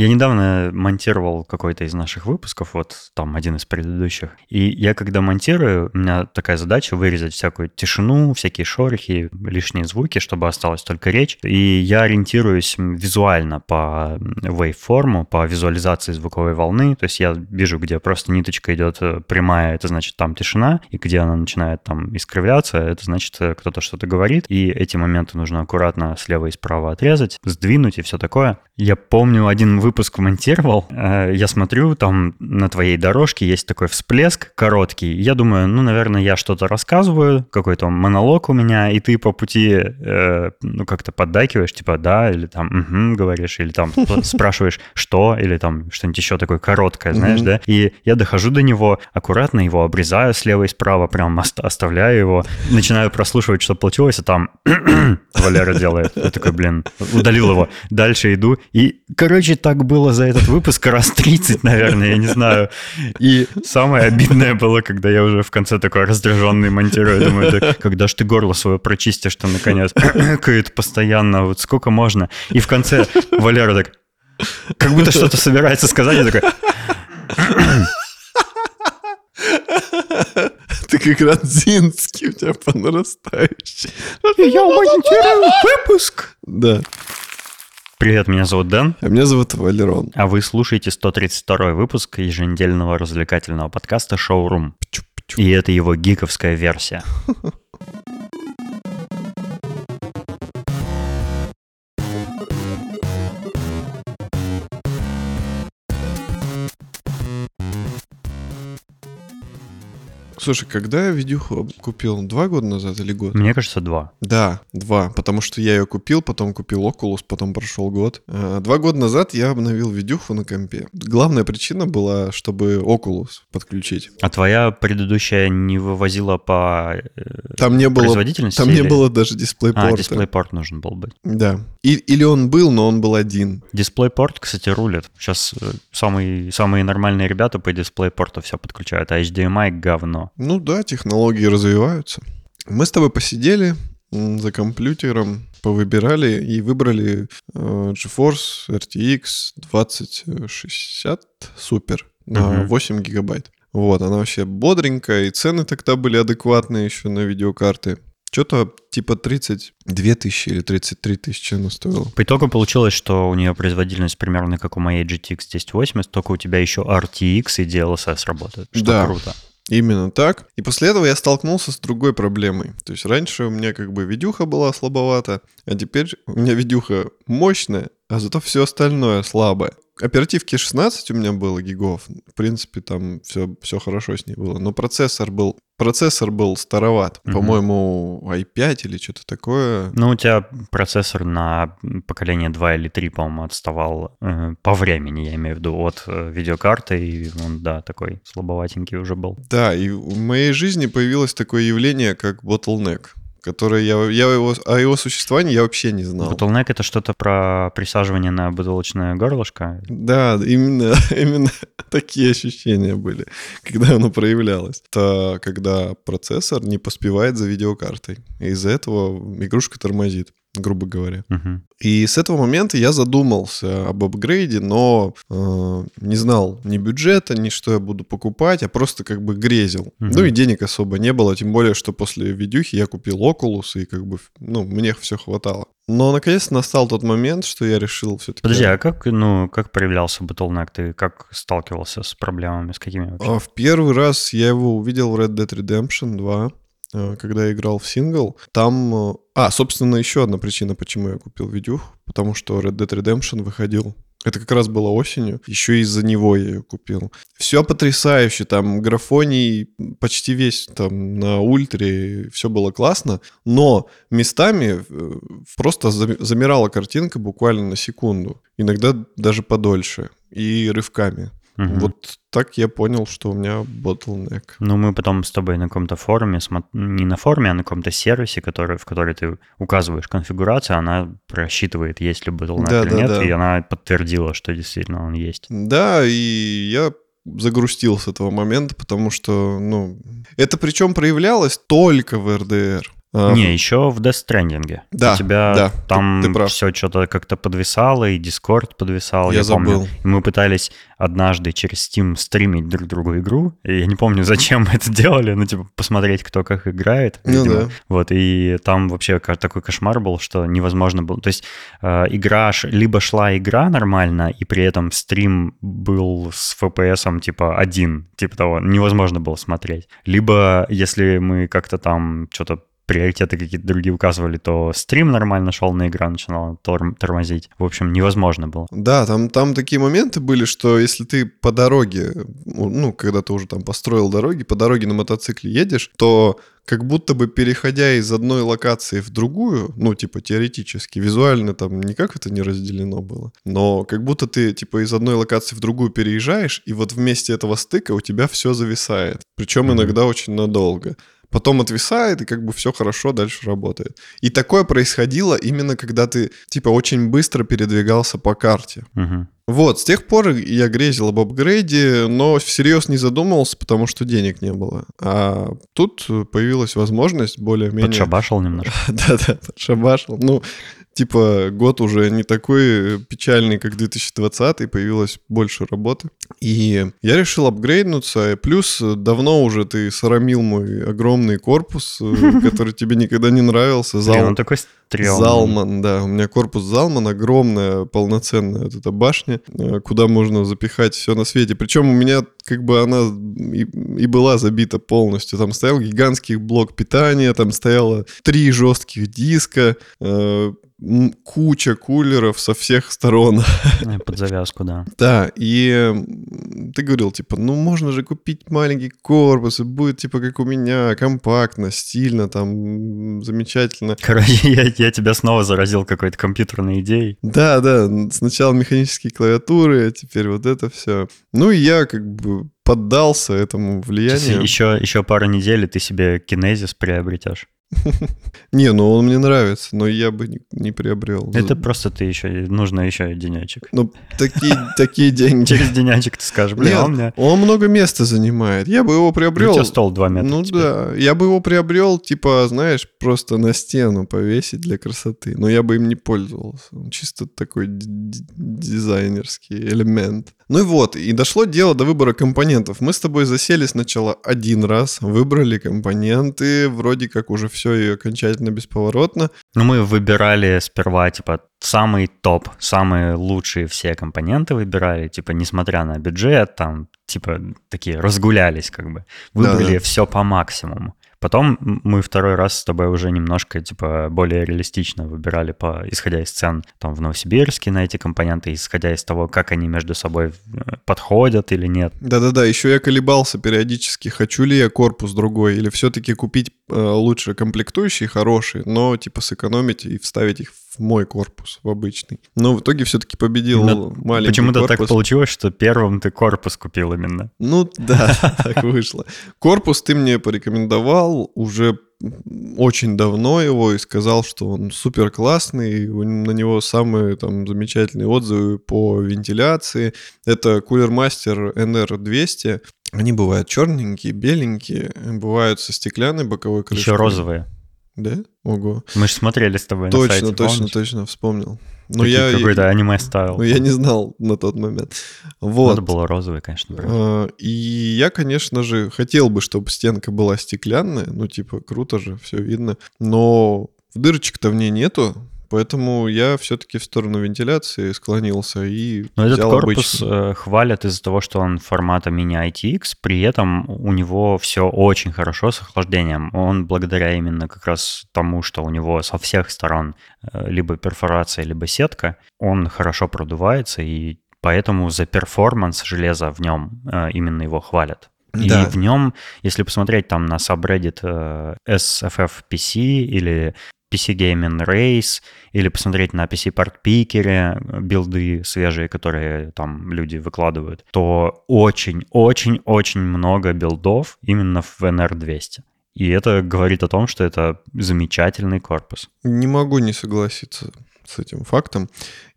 Я недавно монтировал какой-то из наших выпусков, вот там один из предыдущих. И я когда монтирую, у меня такая задача вырезать всякую тишину, всякие шорохи, лишние звуки, чтобы осталась только речь. И я ориентируюсь визуально по waveform, по визуализации звуковой волны. То есть я вижу, где просто ниточка идет э, прямая, это значит там тишина, и где она начинает там искривляться, это значит э, кто-то что-то говорит. И эти моменты нужно аккуратно слева и справа отрезать, сдвинуть и все такое. Я помню, один выпуск монтировал, э, я смотрю, там на твоей дорожке есть такой всплеск короткий. Я думаю, ну, наверное, я что-то рассказываю, какой-то монолог у меня, и ты по пути, э, ну, как-то поддакиваешь, типа, да, или там, угу, говоришь, или там спрашиваешь, что, или там что-нибудь еще такое короткое, знаешь, да? И я дохожу до него, аккуратно его обрезаю слева и справа, прям оставляю его, начинаю прослушивать, что получилось, а там Валера делает. Я такой, блин, удалил его. Дальше иду. И, короче, так было за этот выпуск раз 30, наверное, я не знаю. И самое обидное было, когда я уже в конце такой раздраженный монтирую. Думаю, да, когда ж ты горло свое прочистишь, что наконец кает постоянно, вот сколько можно. И в конце Валера так, как будто что-то собирается сказать, я такой... Ты как Радзинский, у тебя по нарастающей. Я монтирую выпуск. Да. Привет, меня зовут Дэн. А меня зовут Валерон. А вы слушаете 132 выпуск еженедельного развлекательного подкаста «Шоурум». И это его гиковская версия. Слушай, когда я видюху купил? Два года назад или год? Мне кажется, два. Да, два. Потому что я ее купил, потом купил Oculus, потом прошел год. А, два года назад я обновил видюху на компе. Главная причина была, чтобы Oculus подключить. А твоя предыдущая не вывозила по э, там не было, производительности? Там или... не было даже дисплейпорта. А, дисплейпорт нужен был быть. Да. И, или он был, но он был один. Дисплейпорт, кстати, рулит. Сейчас э, самые, самые нормальные ребята по дисплейпорту все подключают, а HDMI говно. Ну да, технологии развиваются. Мы с тобой посидели за компьютером, повыбирали и выбрали э, GeForce RTX 2060 Super на uh-huh. 8 гигабайт. Вот, она вообще бодренькая, и цены тогда были адекватные еще на видеокарты. Что-то типа 32 тысячи или 33 тысячи она стоила. По итогу получилось, что у нее производительность примерно как у моей GTX 1080, только у тебя еще RTX и DLSS работают, что да. круто. Именно так. И после этого я столкнулся с другой проблемой. То есть раньше у меня как бы видюха была слабовата, а теперь у меня видюха мощная, а зато все остальное слабое. Оперативки 16 у меня было гигов. В принципе, там все, все хорошо с ней было. Но процессор был, процессор был староват. Угу. По-моему, i5 или что-то такое. Ну, у тебя процессор на поколение 2 или 3, по-моему, отставал э, по времени, я имею в виду, от э, видеокарты. И он, да, такой слабоватенький уже был. Да, и в моей жизни появилось такое явление, как bottleneck которое я, я его, о его существовании я вообще не знал. Bottleneck — это что-то про присаживание на бутылочное горлышко? Да, именно, именно такие ощущения были, когда оно проявлялось. Это когда процессор не поспевает за видеокартой. И из-за этого игрушка тормозит грубо говоря. Угу. И с этого момента я задумался об апгрейде, но э, не знал ни бюджета, ни что я буду покупать, а просто как бы грезил. Угу. Ну и денег особо не было, тем более, что после видюхи я купил Oculus, и как бы, ну, мне все хватало. Но наконец настал тот момент, что я решил все-таки... Подожди, а как, ну, как проявлялся Bottleneck? Ты как сталкивался с проблемами, с какими вообще? А в первый раз я его увидел в Red Dead Redemption 2. Э, когда я играл в сингл, там... Э, а, собственно, еще одна причина, почему я купил видюх, потому что Red Dead Redemption выходил это как раз было осенью. Еще из-за него я ее купил. Все потрясающе. Там графоний почти весь там на ультре. Все было классно. Но местами э, просто замирала картинка буквально на секунду. Иногда даже подольше. И рывками. Угу. Вот так я понял, что у меня bottleneck. Ну, мы потом с тобой на каком-то форуме, не на форуме, а на каком-то сервисе, который, в который ты указываешь конфигурацию, она просчитывает, есть ли bottleneck да, или да, нет, да. и она подтвердила, что действительно он есть. Да, и я загрустил с этого момента, потому что, ну, это причем проявлялось только в RDR. А, Не, еще в Death Stranding. Да, У тебя да, там ты- ты все что-то как-то подвисало, и Discord подвисал, Я я, помню. забыл. И мы пытались однажды через Steam стримить друг другу игру, и я не помню, зачем мы это делали, ну, типа, посмотреть, кто как играет. Ну да. Вот, и там вообще такой кошмар был, что невозможно было. То есть э, игра, либо шла игра нормально, и при этом стрим был с FPS типа один, типа того, невозможно было смотреть. Либо если мы как-то там что-то приоритеты какие-то другие указывали, то стрим нормально шел, на игра начинала тор- тормозить. В общем, невозможно было. Да, там, там такие моменты были, что если ты по дороге, ну, когда ты уже там построил дороги, по дороге на мотоцикле едешь, то как будто бы переходя из одной локации в другую, ну, типа, теоретически, визуально там никак это не разделено было, но как будто ты, типа, из одной локации в другую переезжаешь, и вот вместе этого стыка у тебя все зависает. Причем Мгм. иногда очень надолго. Потом отвисает, и как бы все хорошо дальше работает. И такое происходило именно когда ты, типа, очень быстро передвигался по карте. Мгм. Вот, с тех пор я грезил об апгрейде, но всерьез не задумывался, потому что денег не было. А тут появилась возможность более-менее... Подшабашил немножко. Да-да, подшабашил. Ну, типа, год уже не такой печальный, как 2020, появилось больше работы. И я решил апгрейднуться. Плюс давно уже ты срамил мой огромный корпус, э, который тебе никогда не нравился. Блин, Зал он такой стрёмный. Залман, да. У меня корпус Залман, огромная, полноценная вот эта башня, э, куда можно запихать все на свете. Причем у меня как бы она и, и была забита полностью. Там стоял гигантский блок питания, там стояло три жестких диска, э, куча кулеров со всех сторон. Э, Под завязку, да. Да, и ты говорил, типа, ну можно же купить маленький корпус, и будет, типа, как у меня, компактно, стильно, там, замечательно. Короче, я, я тебя снова заразил какой-то компьютерной идеей. Да, да, сначала механические клавиатуры, а теперь вот это все. Ну и я как бы поддался этому влиянию. Еще, еще пару недель, и ты себе кинезис приобретешь. Не, ну он мне нравится, но я бы не, приобрел. Это просто ты еще, нужно еще денечек. Ну, такие, такие деньги. Через денечек ты скажешь, блин, Нет, у меня... он много места занимает. Я бы его У приобрел. тебя стол 2 метра Ну теперь. да, я бы его приобрел, типа, знаешь, просто на стену повесить для красоты. Но я бы им не пользовался. Он чисто такой дизайнерский элемент. Ну и вот, и дошло дело до выбора компонентов. Мы с тобой засели сначала один раз, выбрали компоненты, вроде как уже все и окончательно бесповоротно. Ну, мы выбирали сперва, типа, самый топ, самые лучшие все компоненты выбирали, типа, несмотря на бюджет, там, типа, такие разгулялись, как бы. Выбрали Да-да. все по максимуму. Потом мы второй раз с тобой уже немножко, типа, более реалистично выбирали, по, исходя из цен там в Новосибирске на эти компоненты, исходя из того, как они между собой э, подходят или нет. Да-да-да, еще я колебался периодически, хочу ли я корпус другой, или все-таки купить э, лучше комплектующие хорошие, но типа сэкономить и вставить их в мой корпус, в обычный. Но в итоге все-таки победил Но маленький Почему-то так корпус. получилось, что первым ты корпус купил именно. Ну да, так вышло. Корпус ты мне порекомендовал уже очень давно его и сказал, что он супер классный, на него самые там замечательные отзывы по вентиляции. Это Cooler Master NR200. Они бывают черненькие, беленькие, бывают со стеклянной боковой крышкой. Еще розовые. Да? Ого. Мы же смотрели с тобой на Точно, сайте, точно, помнишь? точно, вспомнил. Такие, я, какой-то аниме ставил. ну, я не знал на тот момент. Вот. Надо было розовый, конечно, брать. А, И я, конечно же, хотел бы, чтобы стенка была стеклянная. Ну, типа, круто же, все видно. Но дырочек-то в ней нету. Поэтому я все-таки в сторону вентиляции склонился и Но этот взял корпус обычный. э, хвалят из-за того, что он формата мини-ITX, при этом у него все очень хорошо с охлаждением. Он благодаря именно как раз тому, что у него со всех сторон э, либо перфорация, либо сетка, он хорошо продувается, и поэтому за перформанс железа в нем э, именно его хвалят. И Да. в нем, если посмотреть там на subreddit SFFPC или PC Gaming Race, или посмотреть на PC Park Picker билды свежие, которые там люди выкладывают, то очень-очень-очень много билдов именно в NR200. И это говорит о том, что это замечательный корпус. Не могу не согласиться с этим фактом.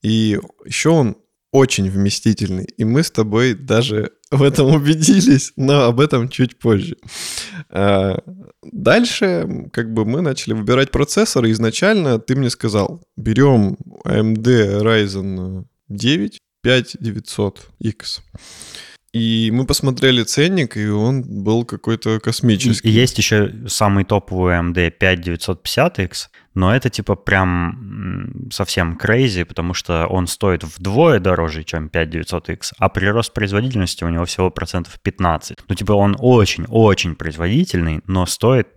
И еще он очень вместительный. И мы с тобой даже в этом убедились, но об этом чуть позже. А, дальше как бы мы начали выбирать процессоры. Изначально ты мне сказал, берем AMD Ryzen 9 5900X. И мы посмотрели ценник, и он был какой-то космический. И есть еще самый топовый AMD 5950X, но это типа прям совсем crazy, потому что он стоит вдвое дороже, чем 5900X, а прирост производительности у него всего процентов 15. Ну типа он очень-очень производительный, но стоит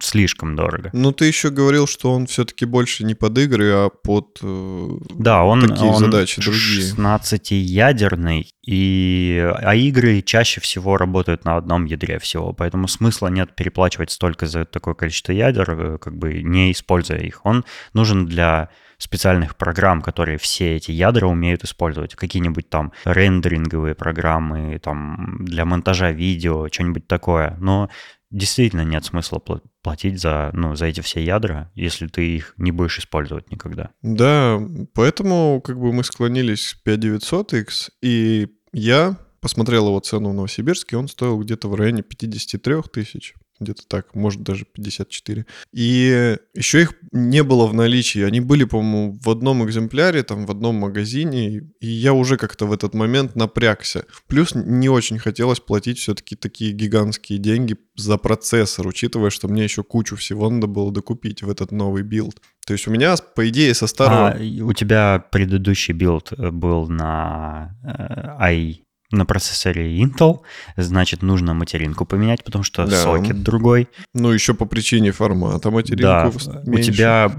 слишком дорого. Ну ты еще говорил, что он все-таки больше не под игры, а под э, да, он, такие он задачи другие. 16-ядерный, и, а игры чаще всего работают на одном ядре всего, поэтому смысла нет переплачивать столько за такое количество ядер, э, как бы не используя их. Он нужен для специальных программ, которые все эти ядра умеют использовать. Какие-нибудь там рендеринговые программы, там для монтажа видео, что-нибудь такое. Но действительно нет смысла платить за, ну, за эти все ядра, если ты их не будешь использовать никогда. Да, поэтому как бы мы склонились к 5900X, и я посмотрел его цену в Новосибирске, он стоил где-то в районе 53 тысяч где-то так, может даже 54. И еще их не было в наличии. Они были, по-моему, в одном экземпляре, там, в одном магазине, и я уже как-то в этот момент напрягся. Плюс не очень хотелось платить все-таки такие гигантские деньги за процессор, учитывая, что мне еще кучу всего надо было докупить в этот новый build. То есть у меня, по идее, со старого... А, у тебя предыдущий build э, был на э, i на процессоре Intel, значит, нужно материнку поменять, потому что да. сокет другой. Ну, еще по причине формата материнку да. меньше. У тебя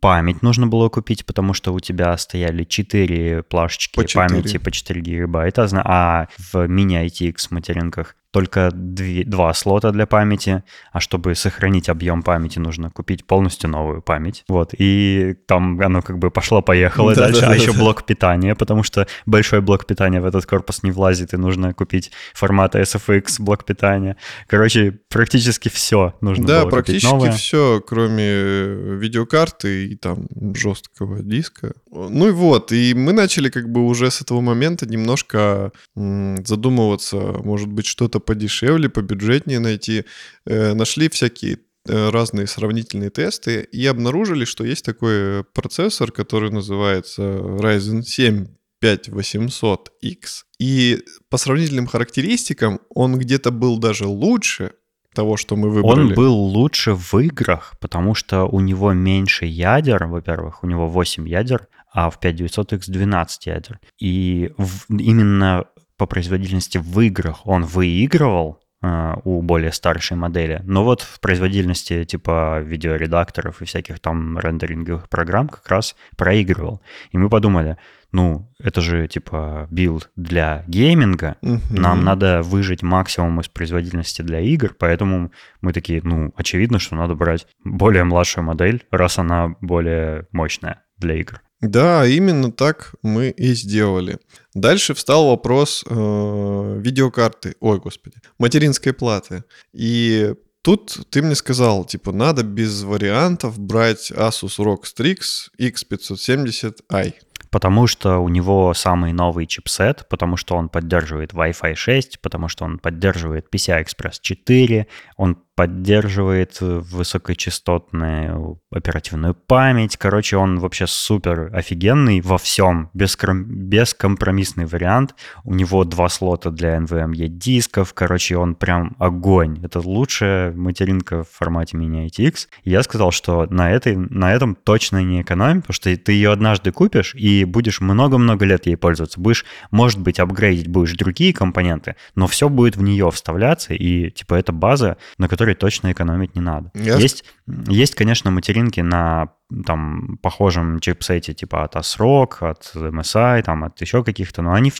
память нужно было купить, потому что у тебя стояли 4 плашечки по 4. памяти по 4 гигабайта, а в мини-ITX материнках только две, два слота для памяти, а чтобы сохранить объем памяти, нужно купить полностью новую память. Вот, и там оно как бы пошло-поехало да, дальше. Да, а да, еще да. блок питания, потому что большой блок питания в этот корпус не влазит, и нужно купить формата SFX блок питания. Короче, практически все нужно да, было практически купить новое. все, кроме э, видеокарты и там жесткого диска. Ну и вот, и мы начали как бы уже с этого момента немножко задумываться, может быть, что-то подешевле, побюджетнее найти. Э, нашли всякие э, разные сравнительные тесты и обнаружили, что есть такой процессор, который называется Ryzen 7 5800X. И по сравнительным характеристикам он где-то был даже лучше того, что мы выбрали. Он был лучше в играх, потому что у него меньше ядер, во-первых, у него 8 ядер, а в 5900X 12 ядер. И в, именно по производительности в играх он выигрывал э, у более старшей модели. Но вот в производительности типа видеоредакторов и всяких там рендеринговых программ как раз проигрывал. И мы подумали, ну, это же типа build для гейминга, uh-huh. нам надо выжать максимум из производительности для игр, поэтому мы такие, ну, очевидно, что надо брать более младшую модель, раз она более мощная для игр. Да, именно так мы и сделали. Дальше встал вопрос э, видеокарты, ой, господи, материнской платы. И тут ты мне сказал, типа, надо без вариантов брать Asus ROG Strix X570i. Потому что у него самый новый чипсет, потому что он поддерживает Wi-Fi 6, потому что он поддерживает PCI Express 4, он поддерживает высокочастотную оперативную память. Короче, он вообще супер офигенный во всем, беском... бескомпромиссный вариант. У него два слота для NVMe дисков. Короче, он прям огонь. Это лучшая материнка в формате Mini ITX. Я сказал, что на, этой, на этом точно не экономим, потому что ты ее однажды купишь и будешь много-много лет ей пользоваться. Будешь, может быть, апгрейдить будешь другие компоненты, но все будет в нее вставляться, и типа это база, на которой которые точно экономить не надо. Yes. Есть, есть, конечно, материнки на там похожем чипсете типа от ASRock, от MSI, там от еще каких-то, но они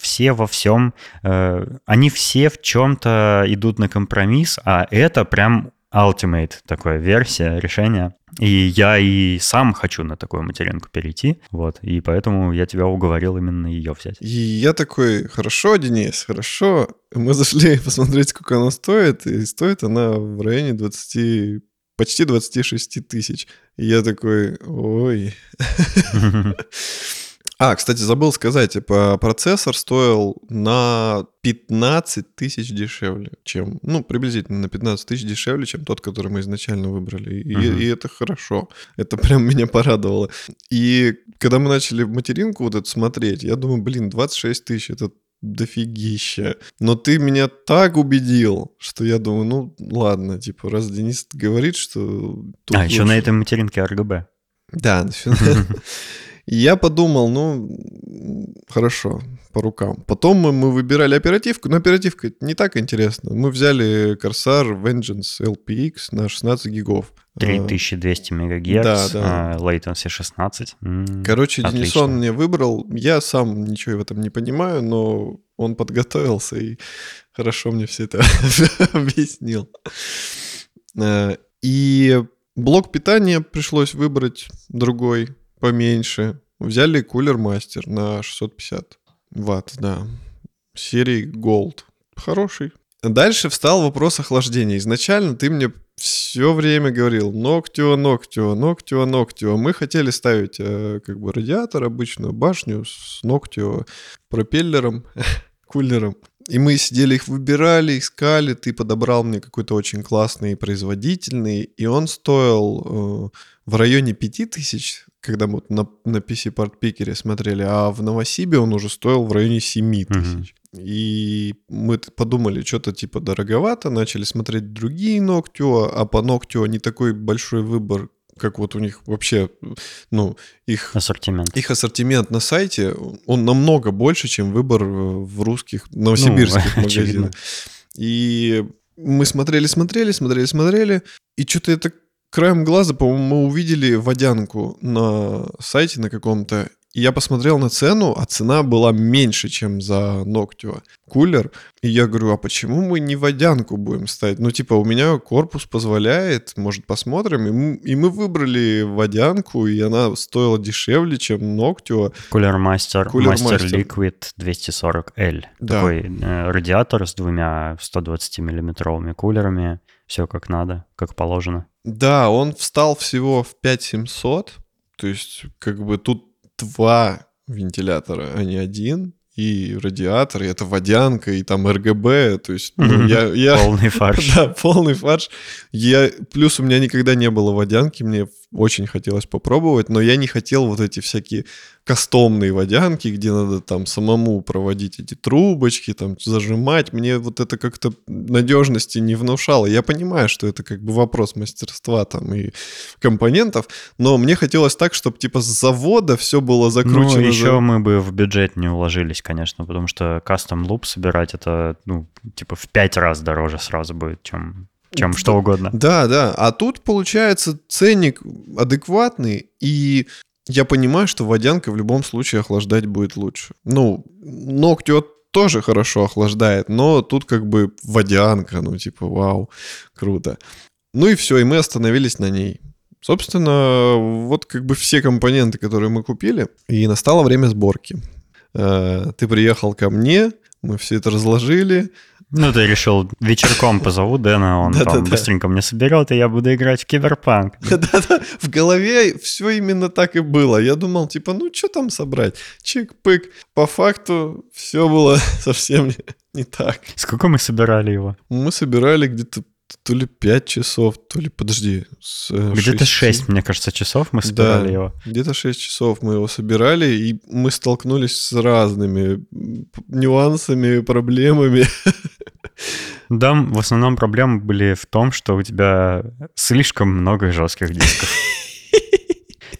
все во всем, э, они все в чем-то идут на компромисс, а это прям Ultimate такая версия решения. И я и сам хочу на такую материнку перейти, вот, и поэтому я тебя уговорил именно ее взять. И я такой, хорошо, Денис, хорошо. Мы зашли посмотреть, сколько она стоит, и стоит она в районе 20, почти 26 тысяч. И я такой, ой. А, кстати, забыл сказать, типа, процессор стоил на 15 тысяч дешевле, чем, ну, приблизительно на 15 тысяч дешевле, чем тот, который мы изначально выбрали. И, Мгм. и это хорошо. Это прям меня порадовало. И когда мы начали материнку вот эту смотреть, я думаю, блин, 26 тысяч, это дофигища. Но ты меня так убедил, что я думаю, ну, ладно, типа, раз Денис говорит, что... А, еще на лучше. этой материнке RGB. Да. И я подумал, ну, хорошо, по рукам. Потом мы, мы выбирали оперативку, но оперативка не так интересно. Мы взяли Corsair Vengeance LPX на 16 гигов. Э, 3200 мегагерц, да, да. а, latency 16. М, Короче, Отлично. Денисон мне выбрал. Я сам ничего в этом не понимаю, но он подготовился и хорошо мне все это объяснил. Э, И блок питания пришлось выбрать другой, поменьше. Взяли кулер мастер на 650 ватт, да. Серии Gold. Хороший. Дальше встал вопрос охлаждения. Изначально ты мне все время говорил Ноктио, Ноктио, Ноктио, Ноктио. Мы хотели ставить э, как бы радиатор, обычную башню с Ноктио пропеллером, кулером. И мы сидели их выбирали, искали. Ты подобрал мне какой-то очень классный и производительный. И он стоил э, в районе 5000, когда мы вот на, на PC Part Picker смотрели. А в Новосибе он уже стоил в районе 7000. И мы подумали, что-то типа дороговато, начали смотреть другие Ноктио, а по Ноктио не такой большой выбор, как вот у них вообще, ну, их Ассортимент. их ассортимент на сайте, он намного больше, чем выбор э, в русских, новосибирских Ну, очевидно. магазинах. И мы смотрели, смотрели, смотрели, смотрели, и что-то это краем глаза, по-моему, мы увидели водянку на сайте на каком-то, и я посмотрел на цену, а цена была меньше, чем за Ноктио кулер. И я говорю, а почему мы не водянку будем ставить? Ну, типа, у меня корпус позволяет, может, посмотрим. И мы, и мы выбрали водянку, и она стоила дешевле, чем Ноктио. Кулер Master Master. Liquid 240L. Да. Такой э, радиатор с двумя 120-миллиметровыми кулерами. Все как надо, как положено. Да, он встал всего в 5700. То есть, как бы тут два вентилятора, а не один. И радиатор, и это водянка, и там РГБ. То есть, ну, я, я, Полный фарш. Да, полный фарш. Я, плюс у меня никогда не было водянки, мне очень хотелось попробовать, но я не хотел вот эти всякие кастомные водянки, где надо там самому проводить эти трубочки, там зажимать. Мне вот это как-то надежности не внушало. Я понимаю, что это как бы вопрос мастерства там и компонентов, но мне хотелось так, чтобы типа с завода все было закручено. Ну, еще за- мы бы в бюджет не уложились, конечно, потому что кастом луп собирать это, ну, типа в пять раз дороже сразу будет, чем, чем что угодно. Да, да. А тут получается ценник адекватный, и я понимаю, что водянка в любом случае охлаждать будет лучше. Ну, Ноктио тоже хорошо охлаждает, но тут как бы водянка, ну типа вау, круто. Ну и все, и мы остановились на ней. Собственно, вот как бы все компоненты, которые мы купили, и настало время сборки. Э, Ты приехал ко мне, мы все это разложили, Ну, ты решил, вечерком позову Дэна, он там Да-да-да. быстренько мне соберет, и я буду играть в киберпанк. Да-да, в голове все именно так и было. Я думал, типа, ну что там собрать? Чик-пык. По факту все было совсем не, не так. Сколько мы собирали его? Мы собирали где-то то ли 5 часов, то ли, подожди, э, Где-то шести- 6, мне кажется, часов мы собирали Да. его. Где-то 6 часов мы его собирали, и мы столкнулись с разными нюансами, проблемами. Да, в основном проблемы были в том, что у тебя слишком много жестких дисков.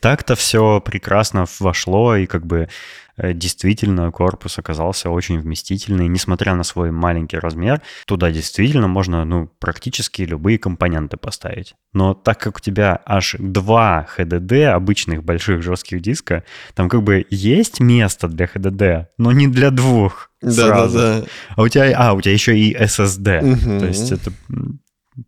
Так-то все прекрасно вошло, и как бы э, действительно корпус оказался очень вместительный, несмотря на свой маленький размер. Туда действительно можно, ну, практически любые компоненты поставить. Но так как у тебя аж два HDD, обычных больших жестких диска, там как бы есть место для HDD, но не для двух сразу. Да-да-да. А у тебя, а, у тебя еще и SSD. Мгм. То есть это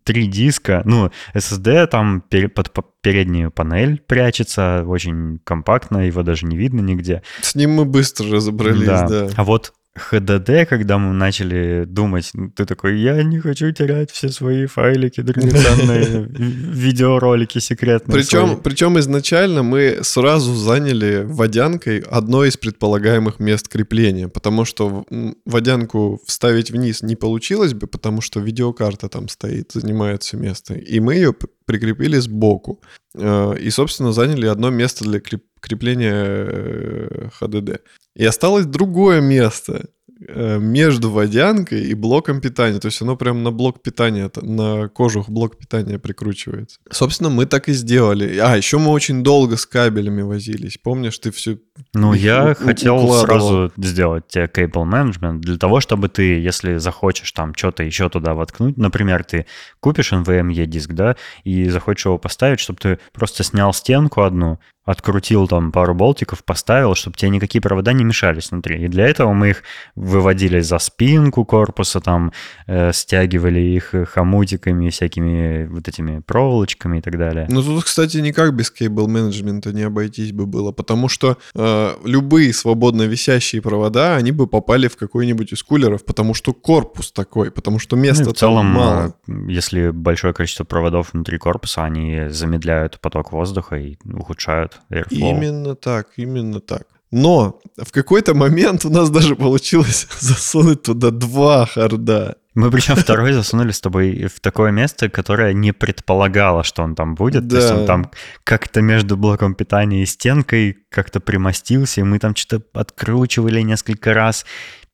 три диска. Ну, SSD там пере- под по- переднюю панель прячется, очень компактно, его даже не видно нигде. С ним мы быстро разобрались, да. А вот HDD, когда мы начали думать, ты такой, я не хочу терять все свои файлики драгоценные, видеоролики секретные. Причем, причем изначально мы сразу заняли водянкой одно из предполагаемых мест крепления, потому что водянку вставить вниз не получилось бы, потому что видеокарта там стоит, занимает все место. И мы ее прикрепили сбоку. Э, и, собственно, заняли одно место для крепления HDD. И осталось другое место э, между водянкой и блоком питания. То есть оно прям на блок питания, на кожух блок питания прикручивается. Собственно, мы так и сделали. А, еще мы очень долго с кабелями возились. Помнишь, ты все Ну, я у- хотел укладывал. сразу сделать тебе cable management для того, чтобы ты, если захочешь там что-то еще туда воткнуть, например, ты купишь NVMe диск, да, и захочешь его поставить, чтобы ты просто снял стенку одну, открутил там пару болтиков, поставил, чтобы тебе никакие провода не мешались внутри. И для этого мы их выводили за спинку корпуса, там э, стягивали их хомутиками, всякими вот этими проволочками и так далее. Ну тут, кстати, никак без кейбл менеджмента не обойтись бы было, потому что э, любые свободно висящие провода, они бы попали в какой-нибудь из кулеров, потому что корпус такой, потому что места ну, в целом мало. Э, если большое количество проводов внутри корпуса, они замедляют поток воздуха и ухудшают Airflow. Именно так, именно так. Но в какой-то момент у нас даже получилось засунуть туда два харда. Мы причем второй засунули с тобой в такое место, которое не предполагало, что он там будет. Да. То есть он там как-то между блоком питания и стенкой как-то примостился, и мы там что-то откручивали несколько раз,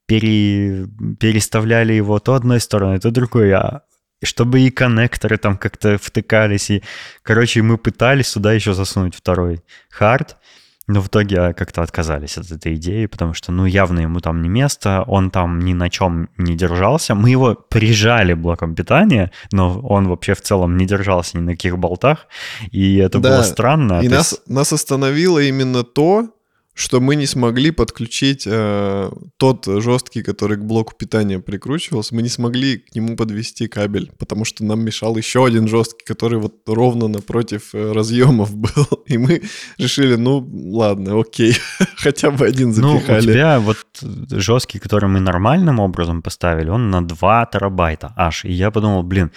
пере... переставляли его то одной стороной, то другой. А чтобы и коннекторы там как-то втыкались. И, короче, мы пытались сюда еще засунуть второй хард, но в итоге как-то отказались от этой идеи, потому что, ну, явно ему там не место, он там ни на чем не держался. Мы его прижали блоком питания, но он вообще в целом не держался ни на каких болтах, и это да. было странно. И нас, есть... нас остановило именно то, что мы не смогли подключить э, тот жесткий, который к блоку питания прикручивался, мы не смогли к нему подвести кабель, потому что нам мешал еще один жесткий, который вот ровно напротив э, разъемов был. И мы решили, ну ладно, окей, хотя бы один запихали. Ну, у тебя вот жесткий, который мы нормальным образом поставили, он на 2 терабайта аж. И я подумал, блин,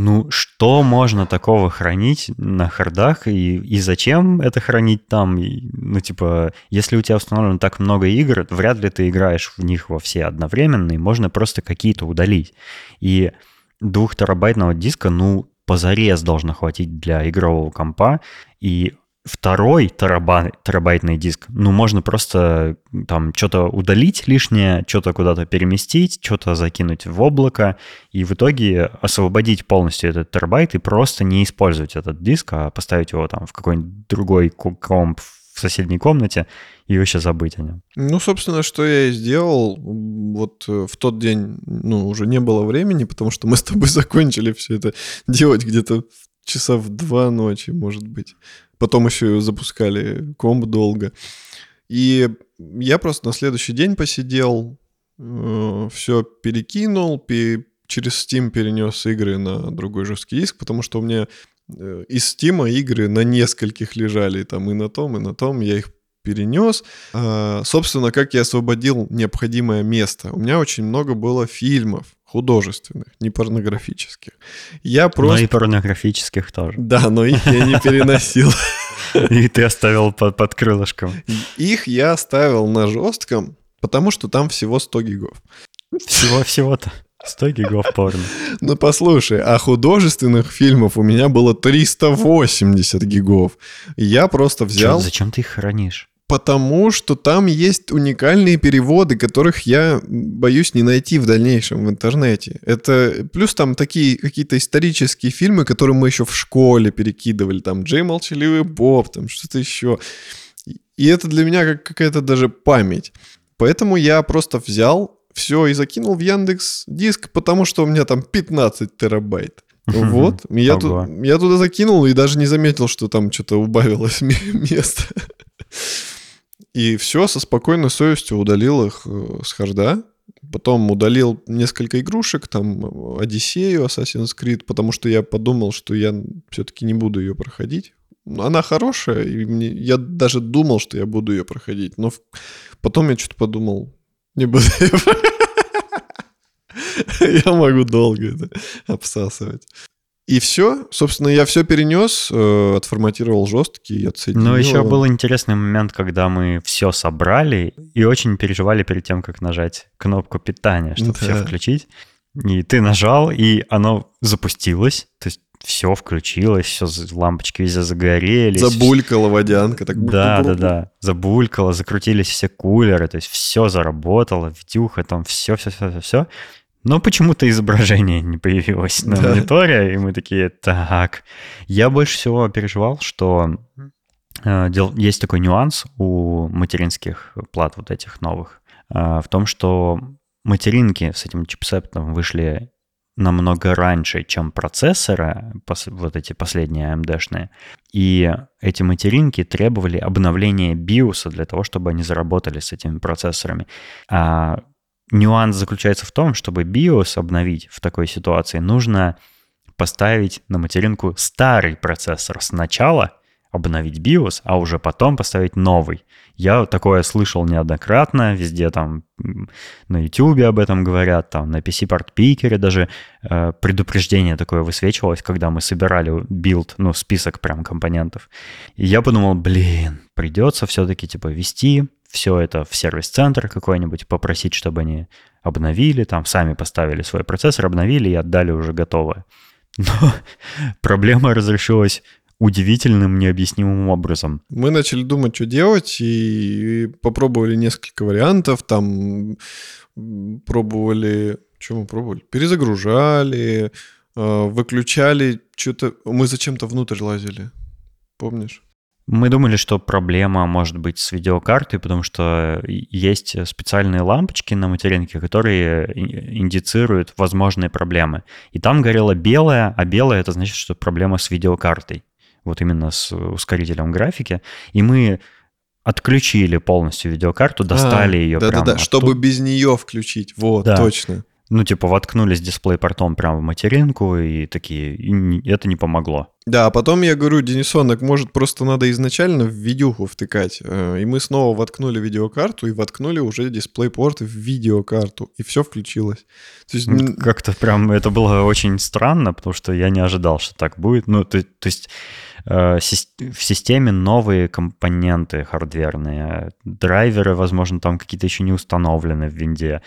ну, что можно такого хранить на хардах и, и зачем это хранить там? И, ну, типа, если у тебя установлено так много игр, вряд ли ты играешь в них во все одновременно, и можно просто какие-то удалить. И двухтерабайтного диска, ну, позарез должно хватить для игрового компа, и второй терабай, терабайтный диск, ну, можно просто там что-то удалить лишнее, что-то куда-то переместить, что-то закинуть в облако, и в итоге освободить полностью этот терабайт и просто не использовать этот диск, а поставить его там в какой-нибудь другой комп в соседней комнате и вообще забыть о нем. Ну, собственно, что я и сделал. Вот э, в тот день, ну, уже не было времени, потому что мы с тобой закончили все это делать где-то часа в два ночи, может быть. Потом еще запускали комп долго. И я просто на следующий день посидел, э, все перекинул, пе- через Steam перенес игры на другой жесткий диск, потому что у меня э, из Steam игры на нескольких лежали, там и на том, и на том, я их перенес. А, собственно, как я освободил необходимое место. У меня очень много было фильмов художественных, не порнографических. Я просто... Но и порнографических тоже. Да, но их я не переносил. И ты оставил под, крылышком. Их я оставил на жестком, потому что там всего 100 гигов. Всего-всего-то. 100 гигов порно. Ну послушай, а художественных фильмов у меня было 380 гигов. Я просто взял... Чё, зачем ты их хранишь? Потому что там есть уникальные переводы, которых я боюсь не найти в дальнейшем в интернете. Это плюс там такие какие-то исторические фильмы, которые мы еще в школе перекидывали, там Джей Молчаливый Боб, там что-то еще. И это для меня как какая-то даже память. Поэтому я просто взял все и закинул в Яндекс Диск, потому что у меня там 15 терабайт. Вот, я, ту, я туда закинул и даже не заметил, что там что-то убавилось место. И все, со спокойной совестью удалил их э, с харда. Потом удалил несколько игрушек, там Одиссею, Assassin's Creed, потому что я подумал, что я все-таки не буду ее проходить. Она хорошая, и мне, я даже думал, что я буду ее проходить. Но потом я что-то подумал, Не буду. Я могу долго это обсасывать. И все, собственно, я все перенес, э, отформатировал жесткий, отсоединил. Но еще был интересный момент, когда мы все собрали и очень переживали перед тем, как нажать кнопку питания, чтобы Да. все включить. И ты нажал, и оно запустилось, то есть все включилось, все лампочки везде загорелись. Забулькала водянка. Так Да, да, да. Забулькало, закрутились все кулеры, то есть все заработало, видюха, там все, все, все, все, все. Но почему-то изображение не появилось на Да. мониторе, и мы такие, так. Я больше всего переживал, что э, дел- есть такой нюанс у материнских плат вот этих новых, э, в том, что материнки с этим чипсетом вышли намного раньше, чем процессоры, вот эти последние AMD-шные. И эти материнки требовали обновления BIOS для того, чтобы они заработали с этими процессорами. А нюанс заключается в том, чтобы BIOS обновить в такой ситуации, нужно поставить на материнку старый процессор сначала, обновить BIOS, а уже потом поставить новый. Я такое слышал неоднократно, везде там на YouTube об этом говорят, там на PC Part Picker даже э, предупреждение такое высвечивалось, когда мы собирали build, ну, список прям компонентов. И я подумал, блин, придется все-таки типа вести все это в сервис-центр какой-нибудь, попросить, чтобы они обновили, там сами поставили свой процессор, обновили и отдали уже готовое. Но проблема разрешилась удивительным, необъяснимым образом. Мы начали думать, что делать, и попробовали несколько вариантов. Там пробовали... Что мы пробовали? Перезагружали, э, выключали что-то... Мы зачем-то внутрь лазили. Помнишь? Мы думали, что проблема может быть с видеокартой, потому что есть специальные лампочки на материнке, которые индицируют возможные проблемы. И там горело белое, а белое это значит, что проблема с видеокартой. Вот именно с ускорителем графики. И мы отключили полностью видеокарту, достали ее да, прямо Да, чтобы без нее включить. Вот, Да. точно. Ну, типа, воткнулись дисплей-портом прямо в материнку, и такие, и это не помогло. Да, а потом я говорю, Денисонок, может, просто надо изначально в видюху втыкать. Э, И мы снова воткнули видеокарту и воткнули уже дисплей-порт в видеокарту. И все включилось. То есть, Как-то прям это было очень странно, потому что я не ожидал, что так будет. Ну, то, то есть э, в системе новые компоненты хардверные, драйверы, возможно, там какие-то еще не установлены в винде,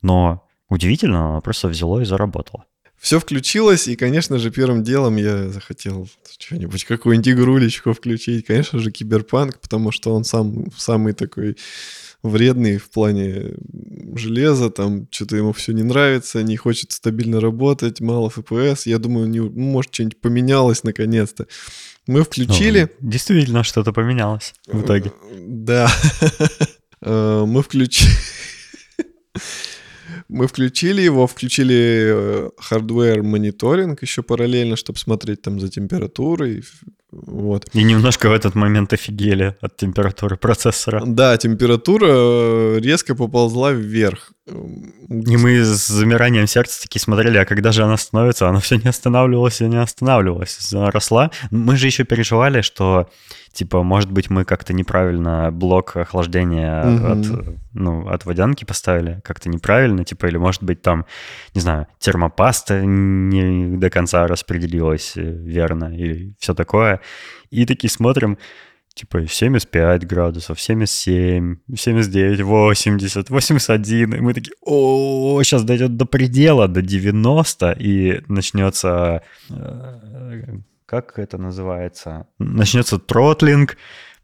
но удивительно, оно просто взяло и заработало. все включилось, и, конечно же, первым делом я захотел что-нибудь, какую-нибудь игрулечку включить. Конечно же, киберпанк, потому что он сам самый такой вредный в плане железа, там что-то ему все не нравится, не хочет стабильно работать, мало FPS. Я думаю, не, ну, может, что-нибудь поменялось наконец-то. Мы включили. Ну, действительно, что-то поменялось в итоге. Э, Да. Э, Мы включили... Мы включили его, включили э, hardware monitoring еще параллельно, чтобы смотреть там за температурой. Вот. И немножко в этот момент офигели от температуры процессора. Да, температура э, резко поползла вверх. И мы с замиранием сердца такие смотрели, а когда же она становится, она все не останавливалась и не останавливалась. Она росла. Мы же еще переживали, что, типа, может быть, мы как-то неправильно блок охлаждения Мгм. от, ну, от водянки поставили, как-то неправильно, типа, или, может быть, там, не знаю, термопаста не до конца распределилась э, верно, или все такое. И такие смотрим, типа 75 градусов, 77, 79, 80, 81. И мы такие, о, сейчас дойдет до предела, до 90, и начнется, э, как это называется? Начнется тротлинг,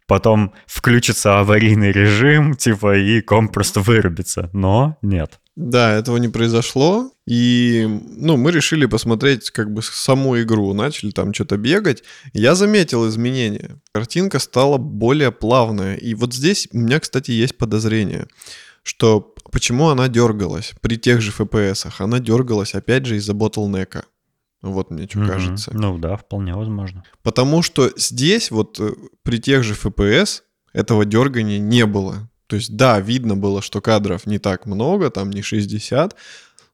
потом включится аварийный режим, типа, и комп просто вырубится. Но нет. Да, этого не произошло. И, ну, мы решили посмотреть как бы саму игру. Начали там что-то бегать. Я заметил изменения. Картинка стала более плавная. И вот здесь у меня, кстати, есть подозрение, что почему она дергалась при тех же FPS. Она дергалась, опять же, из-за ботлнека. Вот мне что Мгм. кажется. Ну да, вполне возможно. Потому что здесь вот э, при тех же FPS этого дергания не было. То есть, да, видно было, что кадров не так много, там не 60,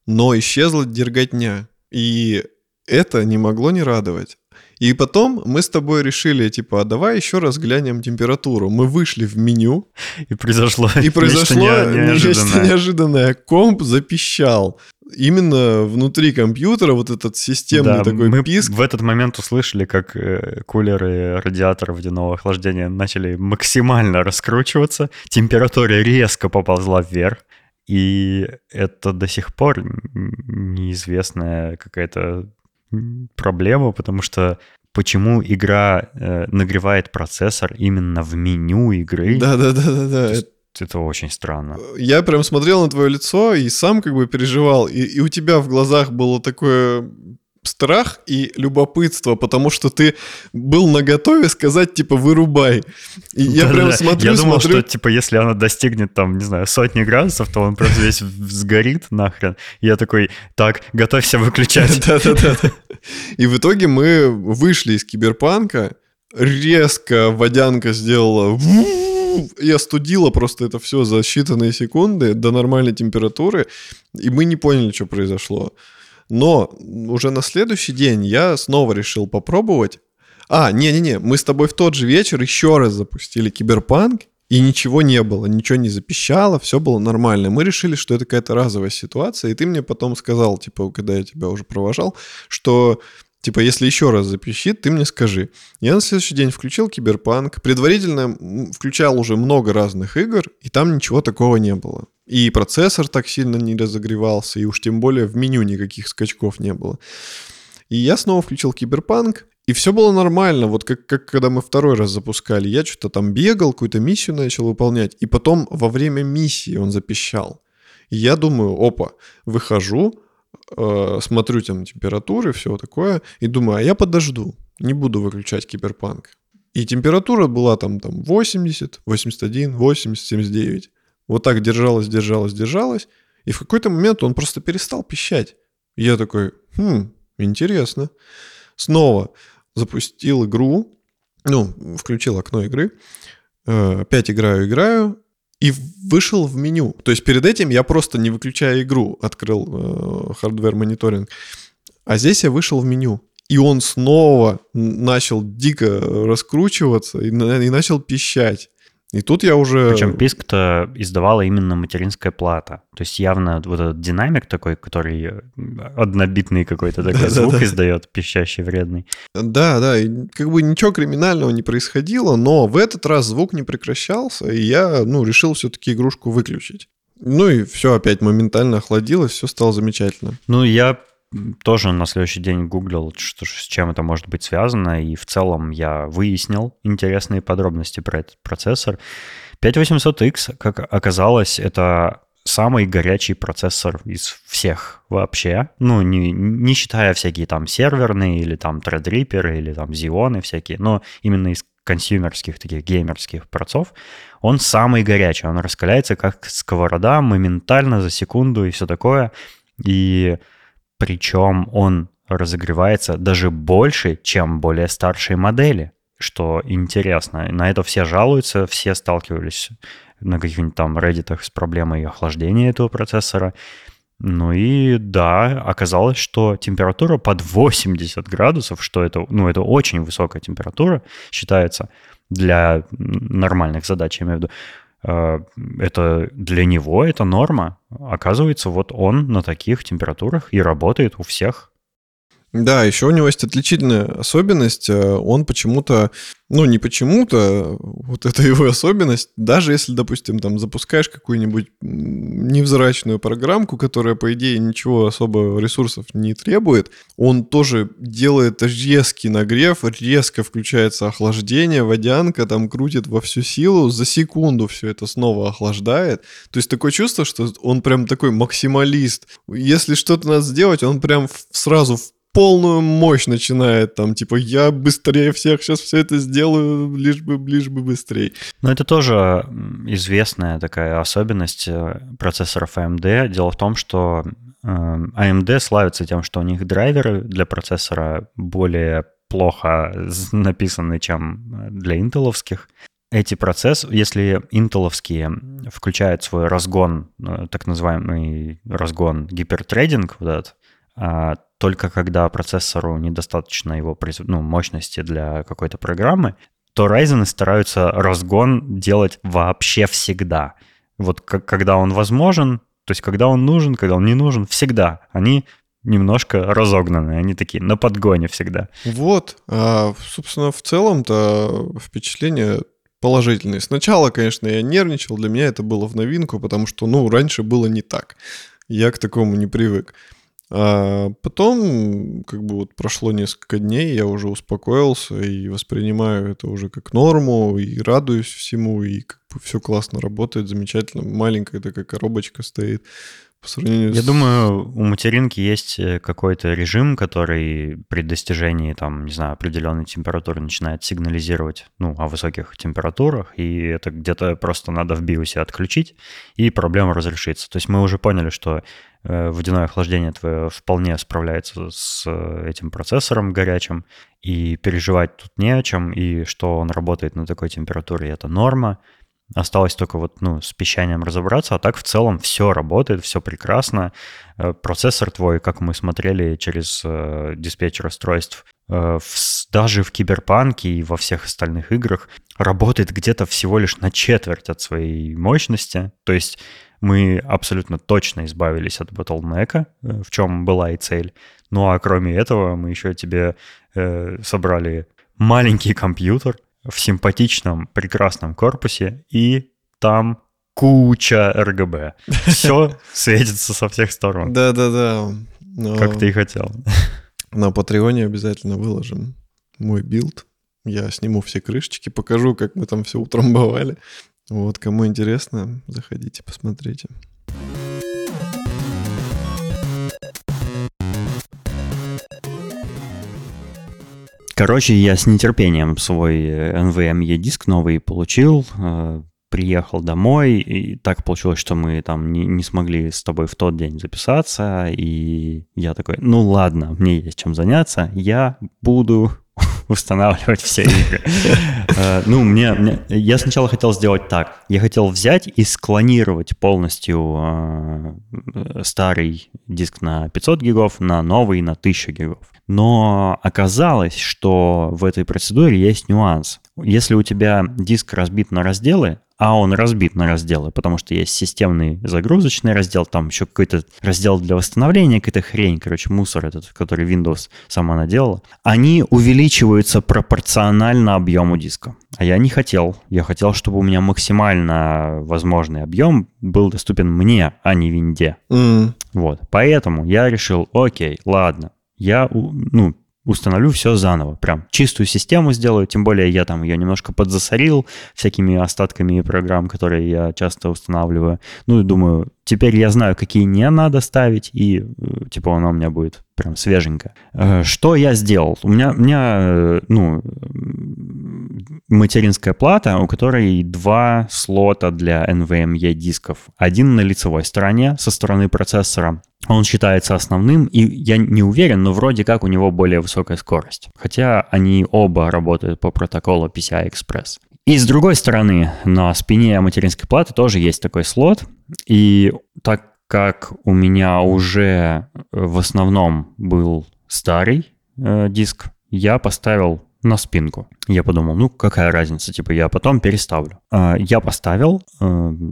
но исчезла дерготня. И это не могло не радовать. И потом мы с тобой решили, типа, а давай еще раз глянем температуру. Мы вышли в меню. И произошло, и произошло нечто, неожиданное. нечто неожиданное. Комп запищал именно внутри компьютера вот этот системный да, такой мы писк. в этот момент услышали, как э, кулеры радиатора водяного охлаждения начали максимально раскручиваться, температура резко поползла вверх, и это до сих пор неизвестная какая-то проблема, потому что почему игра э, нагревает процессор именно в меню игры. Да, да, да, да, да. Это очень странно. Я прям смотрел на твое лицо и сам как бы переживал. И, и у тебя в глазах было такое страх и любопытство, потому что ты был наготове сказать, типа, вырубай. И я да, прям да. смотрю, Я думал, смотрю... что, типа, если она достигнет, там, не знаю, сотни градусов, то он просто весь сгорит нахрен. И я такой, так, готовься выключать. Да-да-да. И в итоге мы вышли из киберпанка, резко водянка сделала и остудила просто это все за считанные секунды до нормальной температуры, и мы не поняли, что произошло. Но уже на следующий день я снова решил попробовать. А, не-не-не, мы с тобой в тот же вечер еще раз запустили киберпанк, и ничего не было, ничего не запищало, все было нормально. Мы решили, что это какая-то разовая ситуация, и ты мне потом сказал, типа, когда я тебя уже провожал, что Типа, если еще раз запищит, ты мне скажи. Я на следующий день включил Киберпанк, предварительно включал уже много разных игр, и там ничего такого не было. И процессор так сильно не разогревался, и уж тем более в меню никаких скачков не было. И я снова включил Киберпанк, и все было нормально, вот как, как когда мы второй раз запускали. Я что-то там бегал, какую-то миссию начал выполнять, и потом во время миссии он запищал. И я думаю, опа, выхожу, э, смотрю там температуры, все такое, и думаю, а я подожду, не буду выключать киберпанк. И температура была там, там 80, 81, 80, 79. Вот так держалась, держалась, держалась. И в какой-то момент он просто перестал пищать. Я такой, хм, интересно. Снова запустил игру, ну, включил окно игры, э, опять играю, играю, и вышел в меню. То есть перед этим я просто, не выключая игру, открыл э, hardware мониторинг. А здесь я вышел в меню. И он снова начал дико раскручиваться и, и начал пищать. И тут я уже... Причем писк-то издавала именно материнская плата. То есть явно вот этот динамик такой, который э, однобитный какой-то такой звук издает, пищащий, вредный. Да, да, и как бы ничего криминального не происходило, но в этот раз звук не прекращался, и я, ну, решил все-таки игрушку выключить. Ну и все опять моментально охладилось, все стало замечательно. Ну, я тоже на следующий день гуглил, что, с чем это может быть связано, и в целом я выяснил интересные подробности про этот процессор. 5800X, как оказалось, это самый горячий процессор из всех вообще. Ну, не, не считая всякие там серверные или там Threadripper или там Xeon всякие, но именно из консюмерских таких геймерских процов, он самый горячий. Он раскаляется как сковорода моментально за секунду и все такое. И причем он разогревается даже больше, чем более старшие модели, что интересно. На это все жалуются, все сталкивались на каких-нибудь там Reddit с проблемой охлаждения этого процессора. Ну и да, оказалось, что температура под 80 градусов, что это, ну, это очень высокая температура считается для нормальных задач, я имею в виду. Э, это для него это норма. Оказывается, вот он на таких температурах и работает у всех да, еще у него есть отличительная особенность. Э, он почему-то, ну не почему-то, вот это его особенность, даже если, допустим, там запускаешь какую-нибудь невзрачную программку, которая, по идее, ничего особо ресурсов не требует, он тоже делает резкий нагрев, резко включается охлаждение, водянка там крутит во всю силу, за секунду все это снова охлаждает. То есть такое чувство, что он прям такой максималист. Если что-то надо сделать, он прям сразу в полную мощь начинает, там, типа, я быстрее всех сейчас все это сделаю, лишь бы, лишь бы быстрее. Но это тоже известная такая особенность э, процессоров AMD. Дело в том, что AMD эм, славится тем, что у них драйверы для процессора более плохо написаны, чем для интеловских. Эти процессы, если интеловские включают свой разгон, э, так называемый разгон гипертрейдинг, вот этот, только когда процессору недостаточно его ну, мощности для какой-то программы, то Ryzen стараются разгон делать вообще всегда. Вот как, когда он возможен, то есть когда он нужен, когда он не нужен, всегда. Они немножко разогнаны, они такие на подгоне всегда. Вот, а, собственно, в целом-то впечатление положительные. Сначала, конечно, я нервничал, для меня это было в новинку, потому что, ну, раньше было не так. Я к такому не привык. А потом, как бы вот прошло несколько дней, я уже успокоился и воспринимаю это уже как норму, и радуюсь всему, и как бы все классно работает, замечательно. Маленькая такая коробочка стоит по сравнению Я с... думаю, у материнки есть э, какой-то режим, который при достижении, там, не знаю, определенной температуры начинает сигнализировать, ну, о высоких температурах, и это где-то просто надо в биосе отключить, и проблема разрешится. То есть мы уже поняли, что водяное охлаждение твое вполне справляется с э, этим процессором горячим, и переживать тут не о чем, и что он работает на такой температуре, это норма. Осталось только вот, ну, с пищанием разобраться, а так в целом все работает, все прекрасно. Э, процессор твой, как мы смотрели через э, диспетчер устройств, э, в, даже в Киберпанке и во всех остальных играх работает где-то всего лишь на четверть от своей мощности. То есть мы абсолютно точно избавились от Bottleneck, э, в чем была и цель. Ну а кроме этого мы еще тебе э, собрали маленький компьютер, в симпатичном, прекрасном корпусе, и там куча RGB. Все светится со всех сторон. Да-да-да. Как ты и хотел. На Патреоне обязательно выложим мой build. Я сниму все крышечки, покажу, как мы там все утрамбовали. Вот, кому интересно, заходите, посмотрите. Короче, я с нетерпением свой NVMe диск новый получил, э, приехал домой, и так получилось, что мы там не, не смогли с тобой в тот день записаться, и я такой, ну ладно, мне есть чем заняться, я буду устанавливать все игры. Э, ну, мне. Я сначала хотел сделать так. Я хотел взять и склонировать полностью э, старый диск на 500 гигов на новый на 1000 гигов. Но оказалось, что в этой процедуре есть нюанс. Если у тебя диск разбит на разделы, а он разбит на разделы, потому что есть системный загрузочный раздел, там еще какой-то раздел для восстановления, какая-то хрень, короче, мусор этот, который Windows сама наделала, они увеличиваются пропорционально объему диска. А я не хотел. Я хотел, чтобы у меня максимально возможный объем был доступен мне, а не винде. Mm. Вот. Поэтому я решил, окей, ладно, я ну, установлю все заново. Прям чистую систему сделаю, тем более я там ее немножко подзасорил всякими остатками программ, которые я часто устанавливаю. Ну и думаю, теперь я знаю, какие не надо ставить, и э, типа она у меня будет прям свеженькая. Э, что я сделал? У меня, у меня э, ну, материнская плата, у которой два слота для NVMe дисков. Один на лицевой стороне со стороны процессора, он считается основным, и я не уверен, но вроде как у него более высокая скорость. Хотя они оба работают по протоколу PCI Express. И с другой стороны, на спине материнской платы тоже есть такой слот. И так как у меня уже в основном был старый э, диск, я поставил на спинку. Я подумал, ну какая разница, типа я потом переставлю. А, я поставил, э,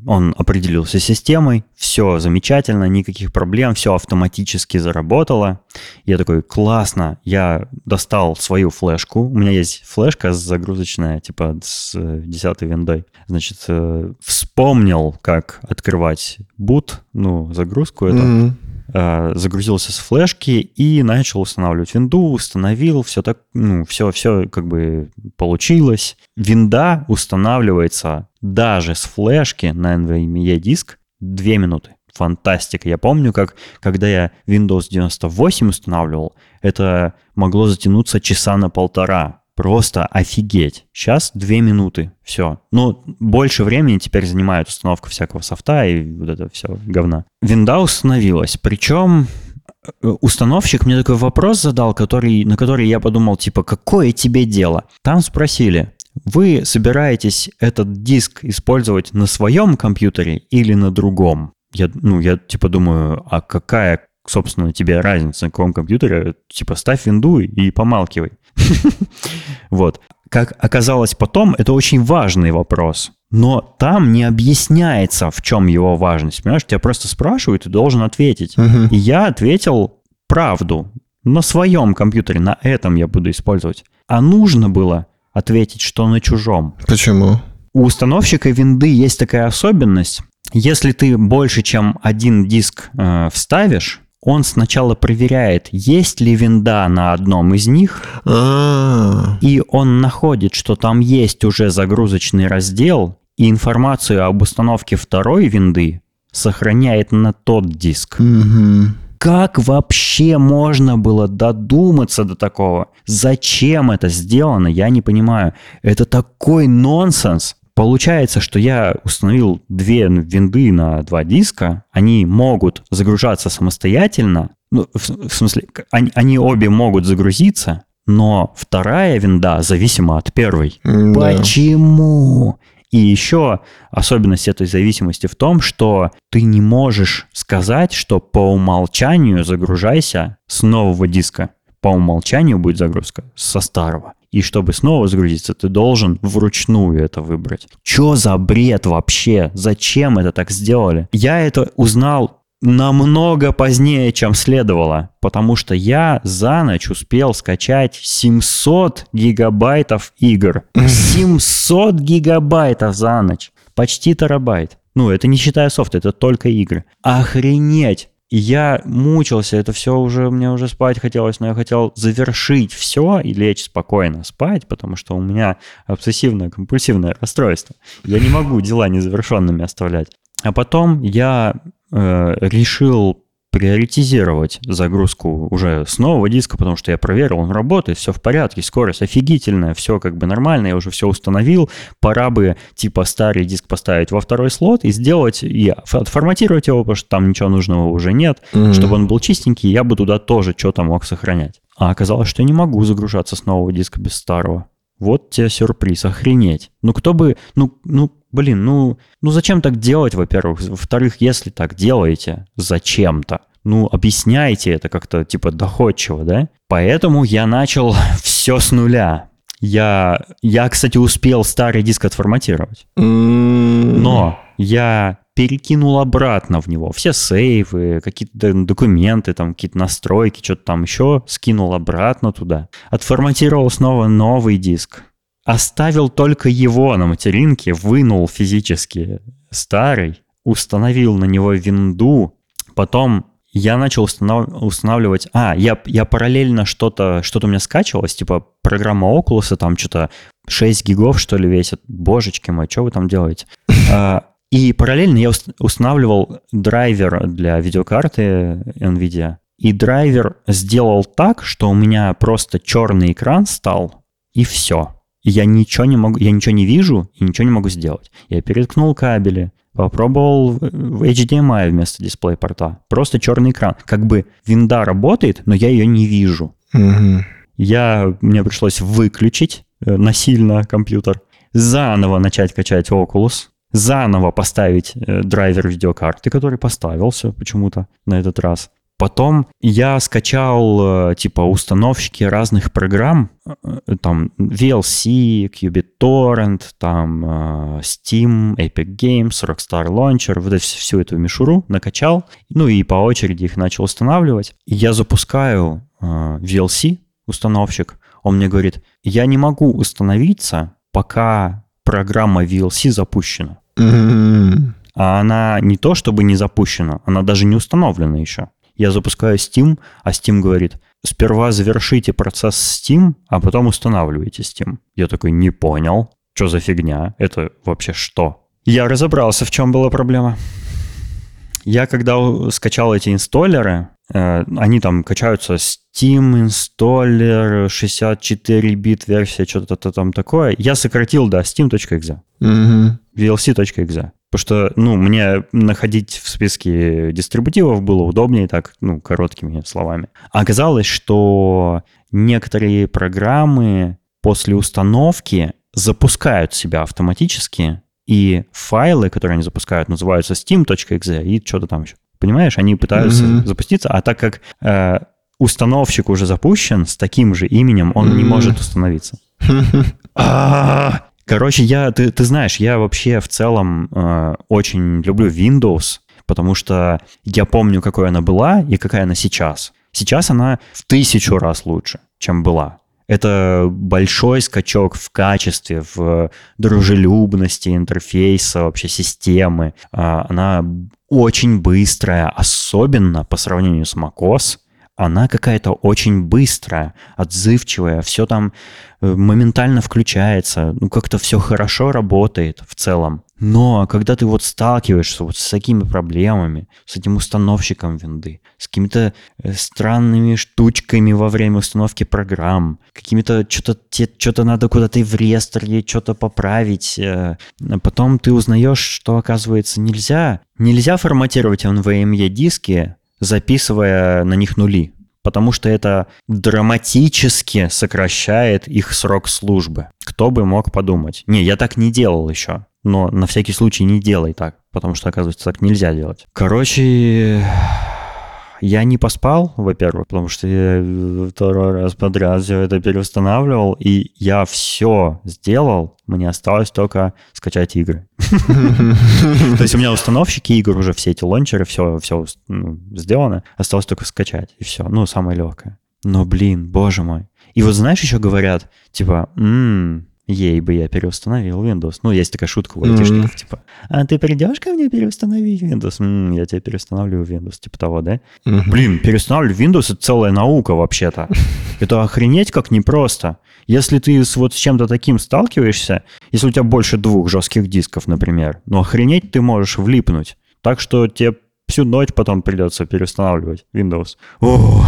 он определился системой, все замечательно, никаких проблем, все автоматически заработало. Я такой, классно, я достал свою флешку, у меня есть флешка загрузочная, типа с 10 виндой. Значит, э, вспомнил, как открывать boot, ну, загрузку эту. Mm-hmm Э, загрузился с флешки и начал устанавливать винду, установил, все так, ну, все, все как бы получилось. Винда устанавливается даже с флешки на NVMe диск 2 минуты. Фантастика. Я помню, как когда я Windows 98 устанавливал, это могло затянуться часа на полтора. Просто офигеть. Сейчас две минуты. Все. Ну, больше времени теперь занимает установка всякого софта и вот это все говна. Винда установилась. Причем э, установщик мне такой вопрос задал, который, на который я подумал, типа, какое тебе дело? Там спросили, вы собираетесь этот диск использовать на своем компьютере или на другом? Я, ну, я типа думаю, а какая собственно, тебе разница на каком компьютере, типа ставь винду и помалкивай. Вот. Как оказалось потом, это очень важный вопрос. Но там не объясняется, в чем его важность. Понимаешь, тебя просто спрашивают, и должен ответить. И я ответил правду. На своем компьютере, на этом я буду использовать. А нужно было ответить, что на чужом. Почему? У установщика винды есть такая особенность. Если ты больше, чем один диск э, вставишь, он сначала проверяет, есть ли винда на одном из них, А, и он находит, что там есть уже загрузочный раздел, и информацию об установке второй винды сохраняет на тот диск. Как вообще можно было додуматься до такого? Зачем это сделано, я не понимаю. Это такой нонсенс. Получается, что я установил две винды на два диска, они могут загружаться самостоятельно, ну, в, в смысле, они, они обе могут загрузиться, но вторая винда зависима от первой. Да. Почему? И еще особенность этой зависимости в том, что ты не можешь сказать, что по умолчанию загружайся с нового диска. По умолчанию будет загрузка со старого. И чтобы снова загрузиться, ты должен вручную это выбрать. Чё за бред вообще? Зачем это так сделали? Я это узнал намного позднее, чем следовало, потому что я за ночь успел скачать 700 гигабайтов игр. 700 гигабайтов за ночь. Почти терабайт. Ну, это не считая софт, это только игры. Охренеть! И я мучился, это все уже, мне уже спать хотелось, но я хотел завершить все и лечь спокойно спать, потому что у меня обсессивное компульсивное расстройство. Я не могу дела незавершенными оставлять. А потом я э, решил приоритизировать загрузку уже с нового диска, потому что я проверил, он работает, все в порядке, скорость офигительная, все как бы нормально, я уже все установил. Пора бы типа старый диск поставить во второй слот и сделать, и отформатировать его, потому что там ничего нужного уже нет, Мгм. чтобы он был чистенький, я бы туда тоже что-то мог сохранять. А оказалось, что я не могу загружаться с нового диска без старого. Вот тебе сюрприз, охренеть. Ну кто бы, ну, ну, блин, ну, ну зачем так делать, во-первых? Во-вторых, если так делаете, зачем-то? Ну, объясняйте это как-то, типа, доходчиво, да? Поэтому я начал все с нуля. Я, я, кстати, успел старый диск отформатировать. М, Но я перекинул обратно в него все сейвы, какие-то документы, там какие-то настройки, что-то там еще, скинул обратно туда. Отформатировал снова новый диск. Оставил только его на материнке, вынул физически старый, установил на него винду, потом я начал установ- устанавливать... А, я, я параллельно что-то что у меня скачивалось, типа программа Oculus, там что-то 6 гигов, что ли, весит. Божечки мои, что вы там делаете? А, И параллельно я ус- устанавливал драйвер для видеокарты NVIDIA. И драйвер сделал так, что у меня просто черный экран стал, и все. И я ничего не могу, я ничего не вижу и ничего не могу сделать. Я переткнул кабели, попробовал HDMI вместо дисплей-порта. Просто черный экран. Как бы винда работает, но я ее не вижу. мгм. Я, мне пришлось выключить э, насильно компьютер, заново начать качать Oculus, заново поставить э, драйвер видеокарты, который поставился почему-то на этот раз. Потом я скачал э, типа установщики разных программ, э, там VLC, QBitTorrent, там э, Steam, Epic Games, Rockstar Launcher, вот это вс- всю эту мишуру накачал, ну и по очереди их начал устанавливать. Я запускаю VLC, установщик, он мне говорит, я не могу установиться, пока программа VLC запущена. Мгм. А она не то чтобы не запущена, она даже не установлена еще. Я запускаю Steam, а Steam говорит, сперва завершите процесс Steam, а потом устанавливайте Steam. Я такой, не понял, что за фигня, это вообще что? Я разобрался, в чем была проблема. Я когда скачал эти инсталлеры, э, они там качаются Steam инсталлер, 64 бит версия, что-то там такое. Я сократил до steam.exe Мгм. vlc.exe. Потому что, ну, мне находить в списке дистрибутивов было удобнее так, ну, короткими словами. А Оказалось, что некоторые программы после установки запускают себя автоматически, и файлы, которые они запускают, называются steam.exe и что-то там еще. Понимаешь, они пытаются Мгм. запуститься, а так как э, установщик уже запущен с таким же именем, он не Мгм. может установиться. А, Короче, я, ты, ты знаешь, я вообще в целом э, очень люблю Windows, потому что я помню, какой она была и какая она сейчас. Сейчас она в тысячу раз лучше, чем была. Это большой скачок в качестве, в дружелюбности интерфейса, вообще системы. А, Она очень быстрая, особенно по сравнению с macOS. Она какая-то очень быстрая, отзывчивая, все там э, моментально включается, ну как-то все хорошо работает в целом. Но когда ты вот сталкиваешься вот с такими проблемами, с этим установщиком винды, с какими-то э, странными штучками во время установки программ, какими-то что-то что-то надо куда-то в реестре что-то поправить, э, а потом ты узнаешь, что оказывается нельзя, нельзя форматировать NVMe диски, записывая на них нули, потому что это драматически сокращает их срок службы. Кто бы мог подумать? Не, я так не делал еще, но на всякий случай не делай так, потому что, оказывается, так нельзя делать. Короче, я не поспал, во-первых, потому что я второй раз подряд все это переустанавливал, и я все сделал, мне осталось только скачать игры. То есть у меня установщики игр уже, все эти лончеры, все, ну, сделано, осталось только скачать, и все, ну, самое легкое. Но, блин, боже мой. И вот знаешь, еще говорят, типа, ей бы я переустановил Windows. Ну, есть такая шутка у айтишников, типа, а ты придешь ко мне переустановить Windows? М, я тебе переустановлю Windows, типа того, да? Блин, переустанавливать Windows — это целая наука вообще-то. Это охренеть как непросто. Если ты с вот с чем-то таким сталкиваешься, если у тебя больше двух жестких дисков, например, ну охренеть ты можешь влипнуть. Так что тебе всю ночь потом придется переустанавливать Windows. О,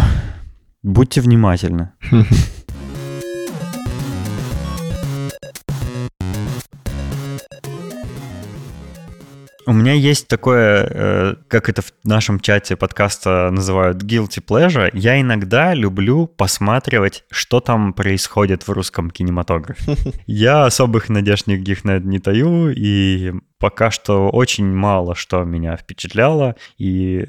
будьте внимательны. У меня есть такое, э, как это в нашем чате подкаста называют guilty pleasure. Я иногда люблю посматривать, что там происходит в русском кинематографе. Я особых надежд никаких на это не таю, и пока что очень мало что меня впечатляло и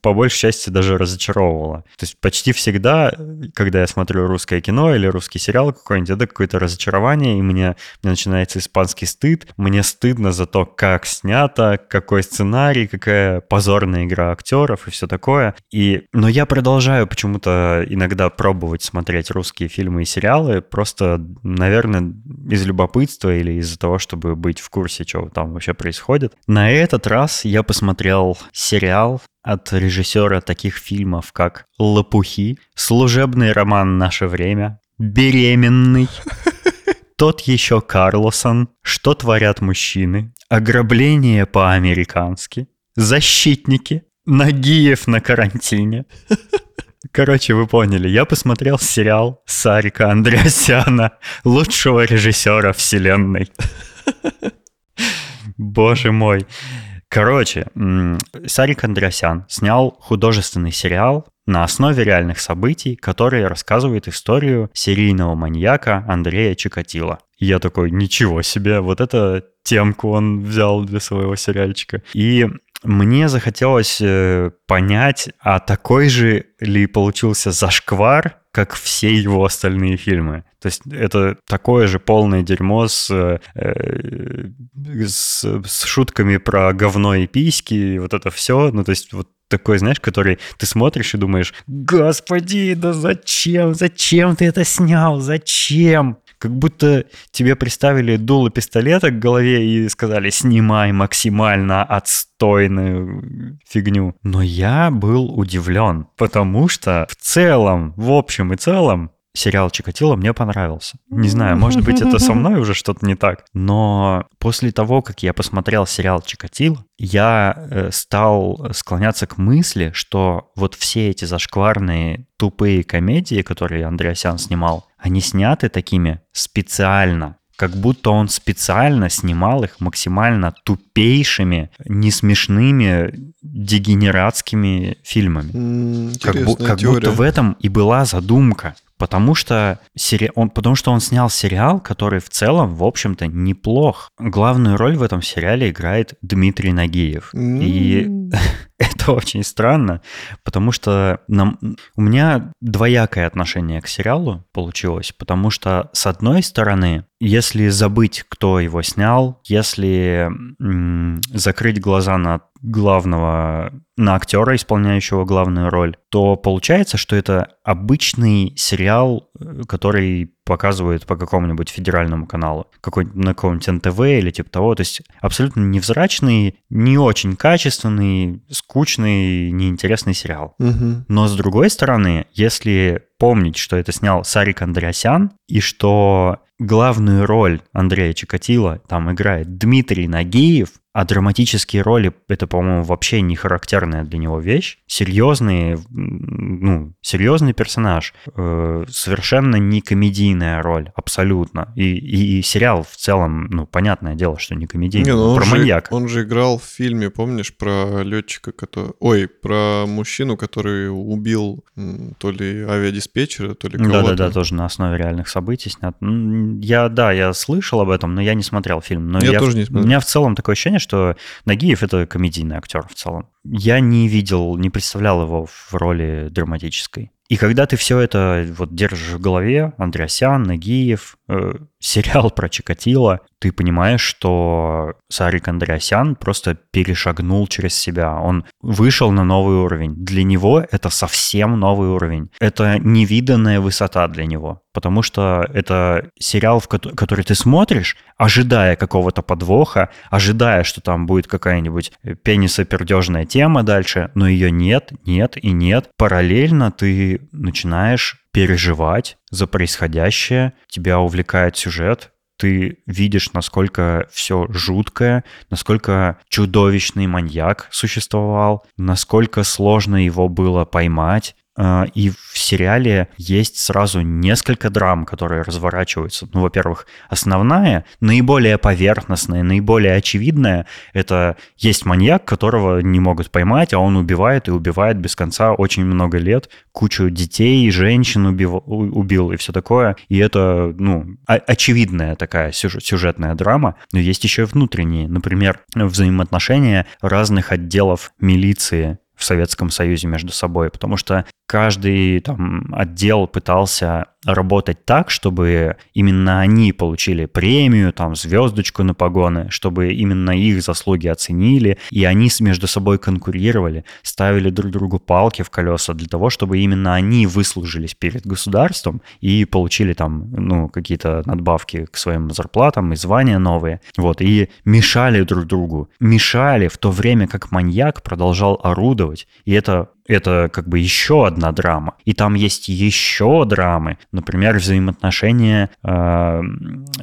по большей части даже разочаровывало. То есть почти всегда, когда я смотрю русское кино или русский сериал какой-нибудь, это какое-то разочарование, и мне, мне начинается испанский стыд. Мне стыдно за то, как снято, какой сценарий, какая позорная игра актеров и все такое. И, но я продолжаю почему-то иногда пробовать смотреть русские фильмы и сериалы, просто, наверное, из любопытства или из-за того, чтобы быть в курсе, что там вообще происходит. На этот раз я посмотрел сериал от режиссера таких фильмов, как «Лопухи», «Служебный роман «Наше время», «Беременный», «Тот еще Карлосон», «Что творят мужчины», «Ограбление по-американски», «Защитники», «Нагиев на карантине». Короче, вы поняли, я посмотрел сериал Сарика Андреасяна, лучшего режиссера вселенной. Боже мой. Короче, Сарик Андреасян снял художественный сериал на основе реальных событий, который рассказывает историю серийного маньяка Андрея Чикатила. Я такой, ничего себе, вот это темку он взял для своего сериальчика. И мне захотелось э, понять, а такой же ли получился зашквар, как все его остальные фильмы. То есть это такое же полное дерьмо с, э, э, с, с шутками про говно и письки, и вот это все. Ну, то есть вот такой, знаешь, который ты смотришь и думаешь, господи, да зачем, зачем ты это снял, зачем? Как будто тебе приставили дуло пистолета к голове и сказали, снимай максимально отстойную фигню. Но я был удивлен, потому что в целом, в общем и целом, сериал Чикатило мне понравился. Не знаю, может быть, это со мной уже что-то не так, но после того, как я посмотрел сериал Чикатило, я э, стал склоняться к мысли, что вот все эти зашкварные тупые комедии, которые Андреасян снимал, они сняты такими специально, как будто он специально снимал их максимально тупейшими, несмешными, дегенератскими фильмами. М, Как, бу- Интересная как теория. будто в этом и была задумка. Потому что, сери... он, потому что он снял сериал, который в целом, в общем-то, неплох. Главную роль в этом сериале играет Дмитрий Нагиев. И М, это очень странно, потому что нам, у меня двоякое отношение к сериалу получилось, потому что, с одной стороны, если забыть, кто его снял, если м- закрыть глаза на главного, на актера, исполняющего главную роль, то получается, что это обычный сериал, э, который показывают по какому-нибудь федеральному каналу, какой на каком-нибудь НТВ или типа того. То есть абсолютно невзрачный, не очень качественный, скучный, неинтересный сериал. Угу. Но с другой стороны, если помнить, что это снял Сарик Андреасян, и что главную роль Андрея Чикатила там играет Дмитрий Нагиев, а драматические роли — это, по-моему, вообще не характерная для него вещь. Серьезный, ну, серьезный персонаж. Э, совершенно не комедийная роль, абсолютно. И, и, и сериал в целом, ну, понятное дело, что не комедийный, Не, ну про же, маньяка. Он же играл в фильме, помнишь, про летчика, который... Ой, про мужчину, который убил то ли авиадиспетчера, то ли кого-то. Да-да-да, тоже на основе реальных событий снят. Я, да, я слышал об этом, но я не смотрел фильм. Но Я тоже не У смотрел. меня в целом такое ощущение, что Нагиев — это комедийный актер в целом. Я не видел, не представлял его в роли драматической. И когда ты все это вот держишь в голове, Андреасян, Нагиев, э, сериал про Чикатило, ты понимаешь, что Сарик Андреасян просто перешагнул через себя. Он вышел на новый уровень. Для него это совсем новый уровень. Это невиданная высота для него. Потому что это сериал, в кото- который ты смотришь, ожидая какого-то подвоха, ожидая, что там будет какая-нибудь пенисопердежная тема дальше, но ее нет, нет и нет. Параллельно ты начинаешь переживать за происходящее, тебя увлекает сюжет, ты видишь, насколько все жуткое, насколько чудовищный маньяк существовал, насколько сложно его было поймать. А, И в сериале есть сразу несколько драм, которые разворачиваются. Ну, во-первых, основная, наиболее поверхностная, наиболее очевидная, это есть маньяк, которого не могут поймать, а он убивает и убивает без конца очень много лет, кучу детей, женщин убил, убил и все такое. И это, ну, очевидная такая сюж- сюжетная драма. Но есть еще и внутренние. Например, взаимоотношения разных отделов милиции в Советском Союзе между собой, потому что каждый там отдел пытался работать так, чтобы именно они получили премию, там звездочку на погоны, чтобы именно их заслуги оценили, и они между собой конкурировали, ставили друг другу палки в колеса для того, чтобы именно они выслужились перед государством и получили там, ну, какие-то надбавки к своим зарплатам и звания новые, вот, и мешали друг другу, мешали в то время, как маньяк продолжал орудовать, и это это как бы еще одна драма. И там есть еще драмы. Например, взаимоотношения. э,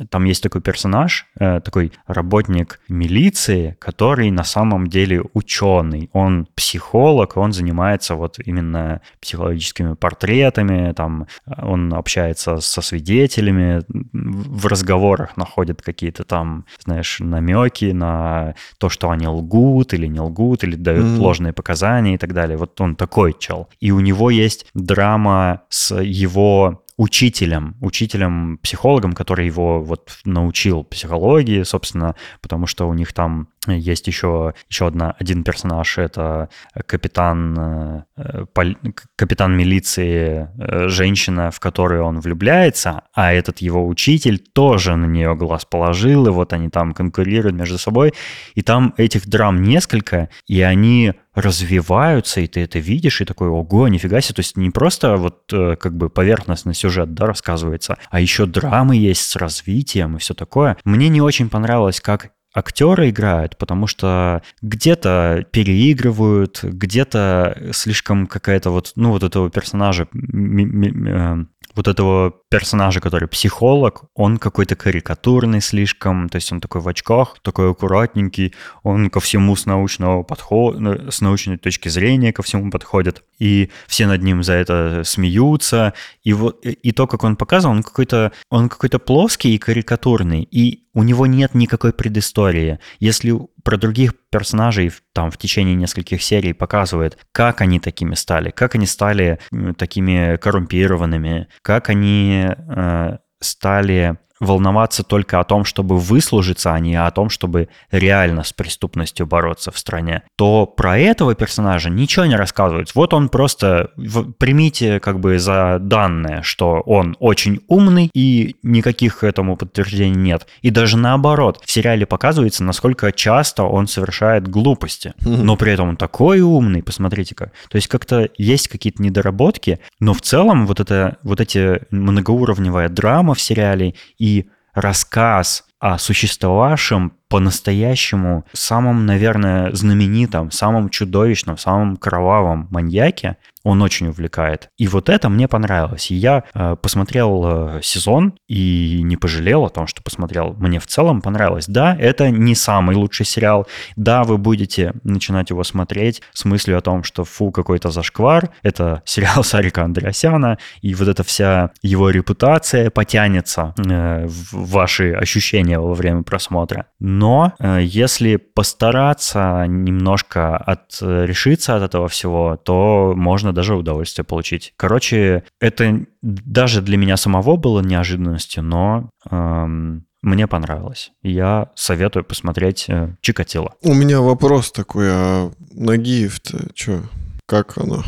там есть такой персонаж, э, такой работник милиции, который на самом деле ученый. Он психолог, он занимается вот именно психологическими портретами, там э, он общается со свидетелями, в разговорах находит какие-то там, знаешь, намеки на то, что они лгут или не лгут, или дают Мгм. ложные показания и так далее. Вот он такой чел. И у него есть драма с его учителем, учителем-психологом, который его вот научил психологии, собственно, потому что у них там есть еще, еще одна, один персонаж, это капитан, э, э, пол- капитан милиции, э, женщина, в которую он влюбляется, а этот его учитель тоже на нее глаз положил, и вот они там конкурируют между собой, и там этих драм несколько, и они развиваются, и ты это видишь, и такой, ого, нифига себе, то есть не просто вот э, как бы поверхностный сюжет, да, рассказывается, а еще драмы есть с развитием и все такое. Мне не очень понравилось, как актеры играют, потому что где-то переигрывают, где-то слишком какая-то вот, ну, вот этого персонажа, э, вот этого персонажа, который психолог, он какой-то карикатурный слишком, то есть он такой в очках, такой аккуратненький, он ко всему с научного подхода, с научной точки зрения ко всему подходит, и все над ним за это смеются, и вот и то, как он показывал, он какой-то он какой-то плоский и карикатурный, и у него нет никакой предыстории. Если про других персонажей там в течение нескольких серий показывает, как они такими стали, как они стали такими коррумпированными, как они э, стали волноваться только о том, чтобы выслужиться, а не о том, чтобы реально с преступностью бороться в стране, то про этого персонажа ничего не рассказывается. Вот он просто, примите как бы за данное, что он очень умный и никаких этому подтверждений нет. И даже наоборот, в сериале показывается, насколько часто он совершает глупости. Но при этом он такой умный, посмотрите-ка. То есть как-то есть какие-то недоработки, но в целом вот, это, вот эти многоуровневая драма в сериале и рассказ о существовавшем по-настоящему самом, наверное, знаменитом, самом чудовищном, самом кровавом маньяке, он очень увлекает. И вот это мне понравилось. И я э, посмотрел э, сезон и не пожалел о том, что посмотрел. Мне в целом понравилось. Да, это не самый лучший сериал. Да, вы будете начинать его смотреть с мыслью о том, что фу, какой-то зашквар. Это сериал Сарика Андреасяна. И вот эта вся его репутация потянется э, в ваши ощущения во время просмотра. Но э, если постараться немножко отрешиться от этого всего, то можно даже удовольствие получить. Короче, это даже для меня самого было неожиданностью, но эм, мне понравилось. Я советую посмотреть э, Чикатило. У меня вопрос такой, а Нагиев-то что? Как оно?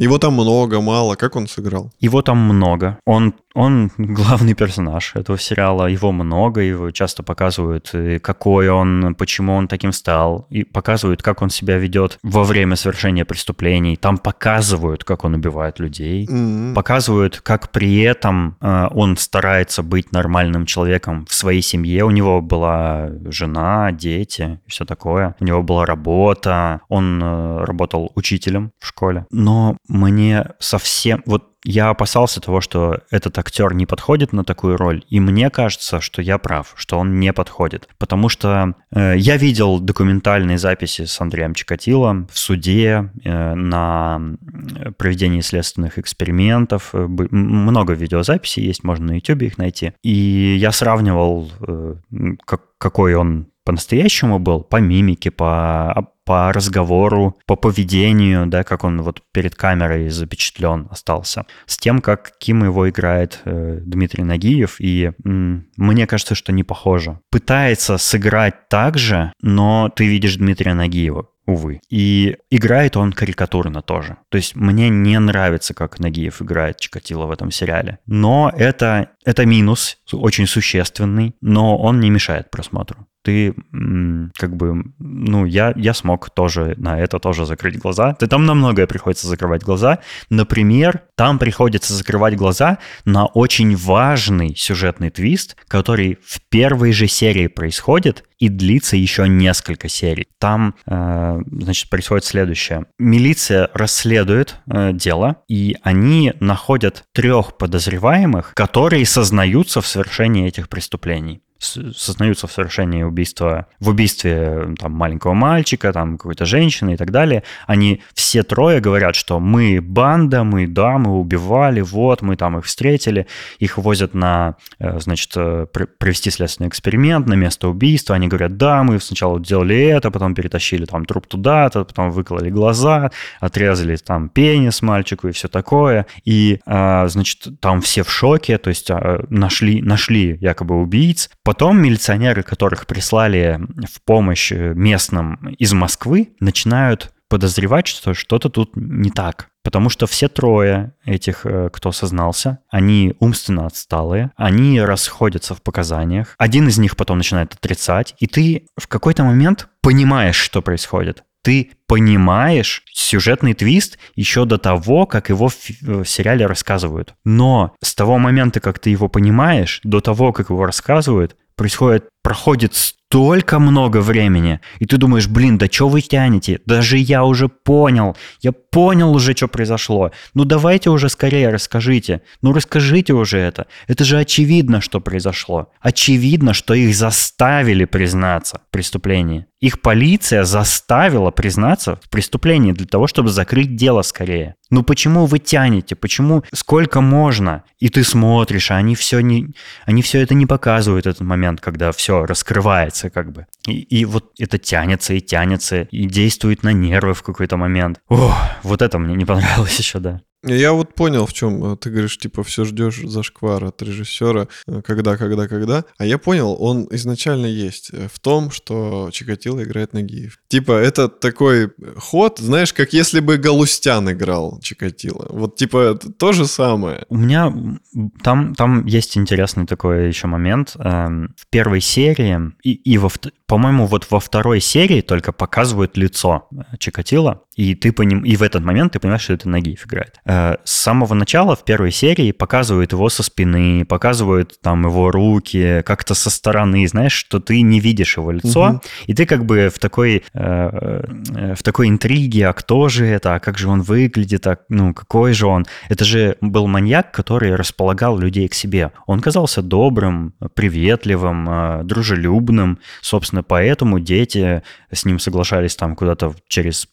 Его там много, мало. Как он сыграл? Его там много. Он он главный персонаж этого сериала, его много, его часто показывают, какой он, почему он таким стал, и показывают, как он себя ведет во время совершения преступлений. Там показывают, как он убивает людей, mm-hmm. показывают, как при этом э, он старается быть нормальным человеком в своей семье. У него была жена, дети, все такое. У него была работа, он э, работал учителем в школе. Но мне совсем... Вот я опасался того, что этот актер не подходит на такую роль, и мне кажется, что я прав, что он не подходит. Потому что э, я видел документальные записи с Андреем Чикатило в суде э, на проведении следственных экспериментов. Э, много видеозаписей есть, можно на YouTube их найти. И я сравнивал, э, как, какой он по-настоящему был, по мимике, по по разговору, по поведению, да, как он вот перед камерой запечатлен остался, с тем, как Ким его играет э, Дмитрий Нагиев, и м, мне кажется, что не похоже. Пытается сыграть так же, но ты видишь Дмитрия Нагиева, увы. И играет он карикатурно тоже. То есть мне не нравится, как Нагиев играет Чикатило в этом сериале. Но это, это минус, очень существенный, но он не мешает просмотру ты как бы, ну, я, я смог тоже на это тоже закрыть глаза. Ты там на многое приходится закрывать глаза. Например, там приходится закрывать глаза на очень важный сюжетный твист, который в первой же серии происходит и длится еще несколько серий. Там, э, значит, происходит следующее. Милиция расследует э, дело, и они находят трех подозреваемых, которые сознаются в совершении этих преступлений сознаются в совершении убийства, в убийстве там, маленького мальчика, там, какой-то женщины и так далее, они все трое говорят, что мы банда, мы, да, мы убивали, вот, мы там их встретили, их возят на, э, значит, э, провести следственный эксперимент на место убийства, они говорят, да, мы сначала делали это, потом перетащили там труп туда-то, потом выкололи глаза, отрезали там пенис мальчику и все такое, и, а, значит, там все в шоке, то есть а, нашли, нашли якобы убийц, Потом милиционеры, которых прислали в помощь э, местным из Москвы, начинают подозревать, что что-то тут не так. Потому что все трое этих, э, кто сознался, они умственно отсталые, они расходятся в показаниях. Один из них потом начинает отрицать, и ты в какой-то момент понимаешь, что происходит ты понимаешь сюжетный твист еще до того, как его в, в сериале рассказывают. Но с того момента, как ты его понимаешь, до того, как его рассказывают, происходит, проходит столько много времени, и ты думаешь, блин, да что вы тянете? Даже я уже понял, я понял уже, что произошло. Ну давайте уже скорее расскажите. Ну расскажите уже это. Это же очевидно, что произошло. Очевидно, что их заставили признаться в преступлении. Их полиция заставила признаться в преступлении для того, чтобы закрыть дело скорее. Ну почему вы тянете? Почему сколько можно? И ты смотришь, а они все, не, они все это не показывают, этот момент, когда все раскрывается как бы. И, и вот это тянется и тянется, и действует на нервы в какой-то момент. Ох, вот это мне не понравилось еще, да. Я вот понял, в чем ты говоришь, типа, все ждешь зашквар от режиссера, э, когда, когда, когда. А я понял, он изначально есть э, в том, что Чикатило играет Нагиев. Типа, это такой ход, знаешь, как если бы Галустян играл Чикатило. Вот, типа, то же самое. У меня там, там есть интересный такой еще момент. Эм, в первой серии и, и во, по-моему, вот во второй серии только показывают лицо э, Чикатило, и ты по ним, и в этот момент ты понимаешь, что это Нагиев играет. Э, с самого начала в первой серии показывают его со спины, показывают там его руки, как-то со стороны, знаешь, что ты не видишь его лицо, угу. и ты как бы в такой, э, э, в такой интриге, а кто же это, а как же он выглядит, а, ну, какой же он. Это же был маньяк, который располагал людей к себе. Он казался добрым, приветливым, э, дружелюбным, собственно, поэтому дети с ним соглашались там куда-то через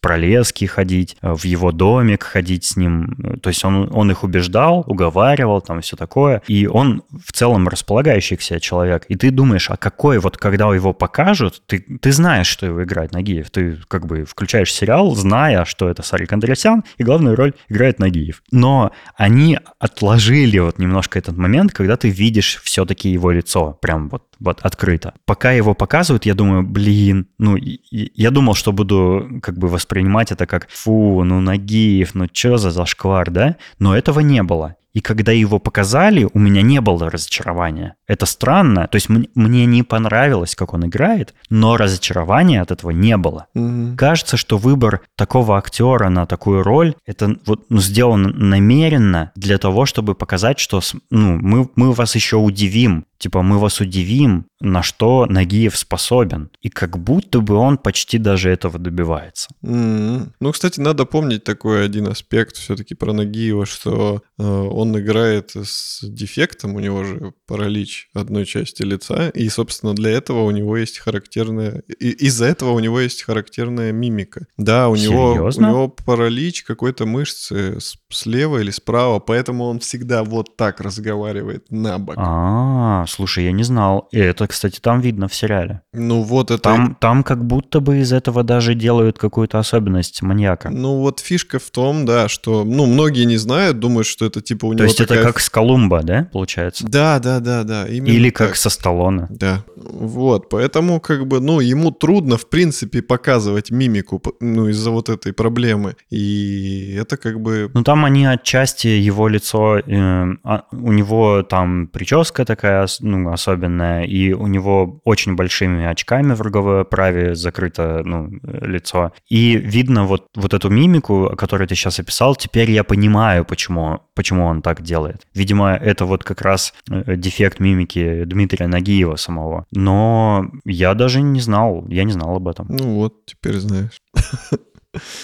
пролески ходить, э, в его домик ходить с ним. То есть он, он их убеждал, уговаривал, там все такое. И он в целом располагающий к себе человек. И ты думаешь, а какой вот, когда его покажут, ты, ты знаешь, что его играет Нагиев. Ты как бы включаешь сериал, зная, что это Сарик Андреасян, и главную роль играет Нагиев. Но они отложили вот немножко этот момент, когда ты видишь все-таки его лицо, прям вот вот открыто. Пока его показывают, я думаю, блин, ну, я думал, что буду как бы воспринимать как, фу, ну, Нагиев, ну, что за зашквар, да? Но этого не было. И когда его показали, у меня не было разочарования. Это странно. То есть мне, не понравилось, как он играет, но разочарования от этого не было. Mm-hmm. Кажется, что выбор такого актера на такую роль это вот ну, сделан намеренно для того, чтобы показать, что ну, мы, мы вас еще удивим. Типа мы вас удивим, на что Нагиев способен. И как будто бы он почти даже этого добивается. Mm-hmm. Ну, кстати, надо помнить такой один аспект все-таки про Нагиева, что он играет с дефектом, у него же паралич одной части лица, и, собственно, для этого у него есть характерная... Из-за этого у него есть характерная мимика. Да, у него, у него паралич какой-то мышцы слева или справа, поэтому он всегда вот так разговаривает на бок. А, слушай, я не знал. И это, кстати, там видно в сериале. Ну вот это... Там, там как будто бы из этого даже делают какую-то особенность маньяка. Ну вот фишка в том, да, что, ну, многие не знают, думают, что это типа у него То есть такая... это как с Колумба, да, получается? Да, да, да, да. Или так. как со Сталлоне. Да. Вот, поэтому как бы, ну, ему трудно, в принципе, показывать мимику, ну, из-за вот этой проблемы. И это как бы... Ну, там они отчасти, его лицо, э, у него там прическа такая, ну, особенная, и у него очень большими очками в роговой оправе закрыто, ну, лицо. И видно вот, вот эту мимику, которую ты сейчас описал, теперь я понимаю, почему, почему он так делает. Видимо, это вот как раз э, дефект мимики Дмитрия Нагиева самого. Но я даже не знал, я не знал об этом. Ну вот, теперь знаешь.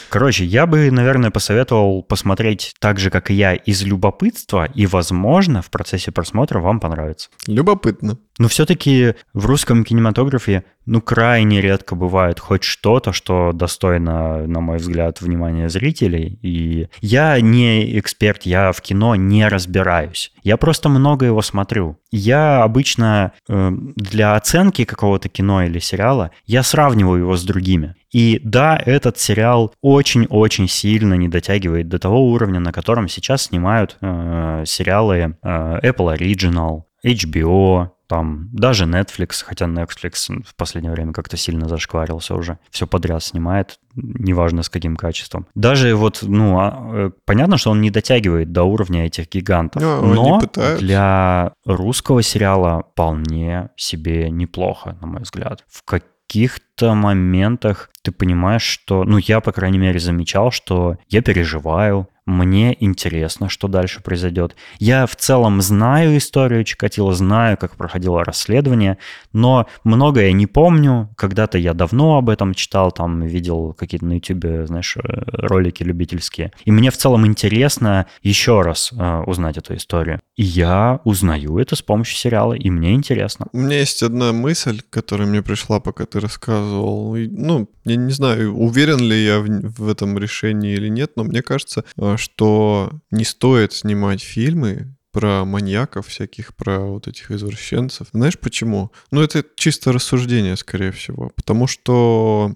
Короче, я бы, наверное, посоветовал посмотреть так же, как и я, из любопытства, и, возможно, в процессе просмотра вам понравится. Любопытно. Но все-таки в русском кинематографе, ну, крайне редко бывает хоть что-то, что достойно, на мой взгляд, внимания зрителей. И я не эксперт, я в кино не разбираюсь. Я просто много его смотрю. Я обычно э, для оценки какого-то кино или сериала, я сравниваю его с другими. И да, этот сериал очень-очень сильно не дотягивает до того уровня, на котором сейчас снимают э, сериалы э, Apple Original, HBO, там даже Netflix, хотя Netflix в последнее время как-то сильно зашкварился уже, все подряд снимает, неважно с каким качеством. Даже вот, ну, а, э, понятно, что он не дотягивает до уровня этих гигантов, но, но для русского сериала вполне себе неплохо, на мой взгляд. В как каких-то моментах ты понимаешь, что, ну, я, по крайней мере, замечал, что я переживаю, мне интересно, что дальше произойдет. Я в целом знаю историю Чикатило, знаю, как проходило расследование, но многое не помню. Когда-то я давно об этом читал, там видел какие-то на YouTube, знаешь, э, ролики любительские. И мне в целом интересно еще раз э, узнать эту историю. И я узнаю это с помощью сериала, и мне интересно. У меня есть одна мысль, которая мне пришла, пока ты рассказывал. Ну, я не знаю, уверен ли я в, в этом решении или нет, но мне кажется, э, что не стоит снимать фильмы про маньяков всяких, про вот этих извращенцев. Знаешь почему? Ну, это чисто рассуждение, скорее всего. Потому что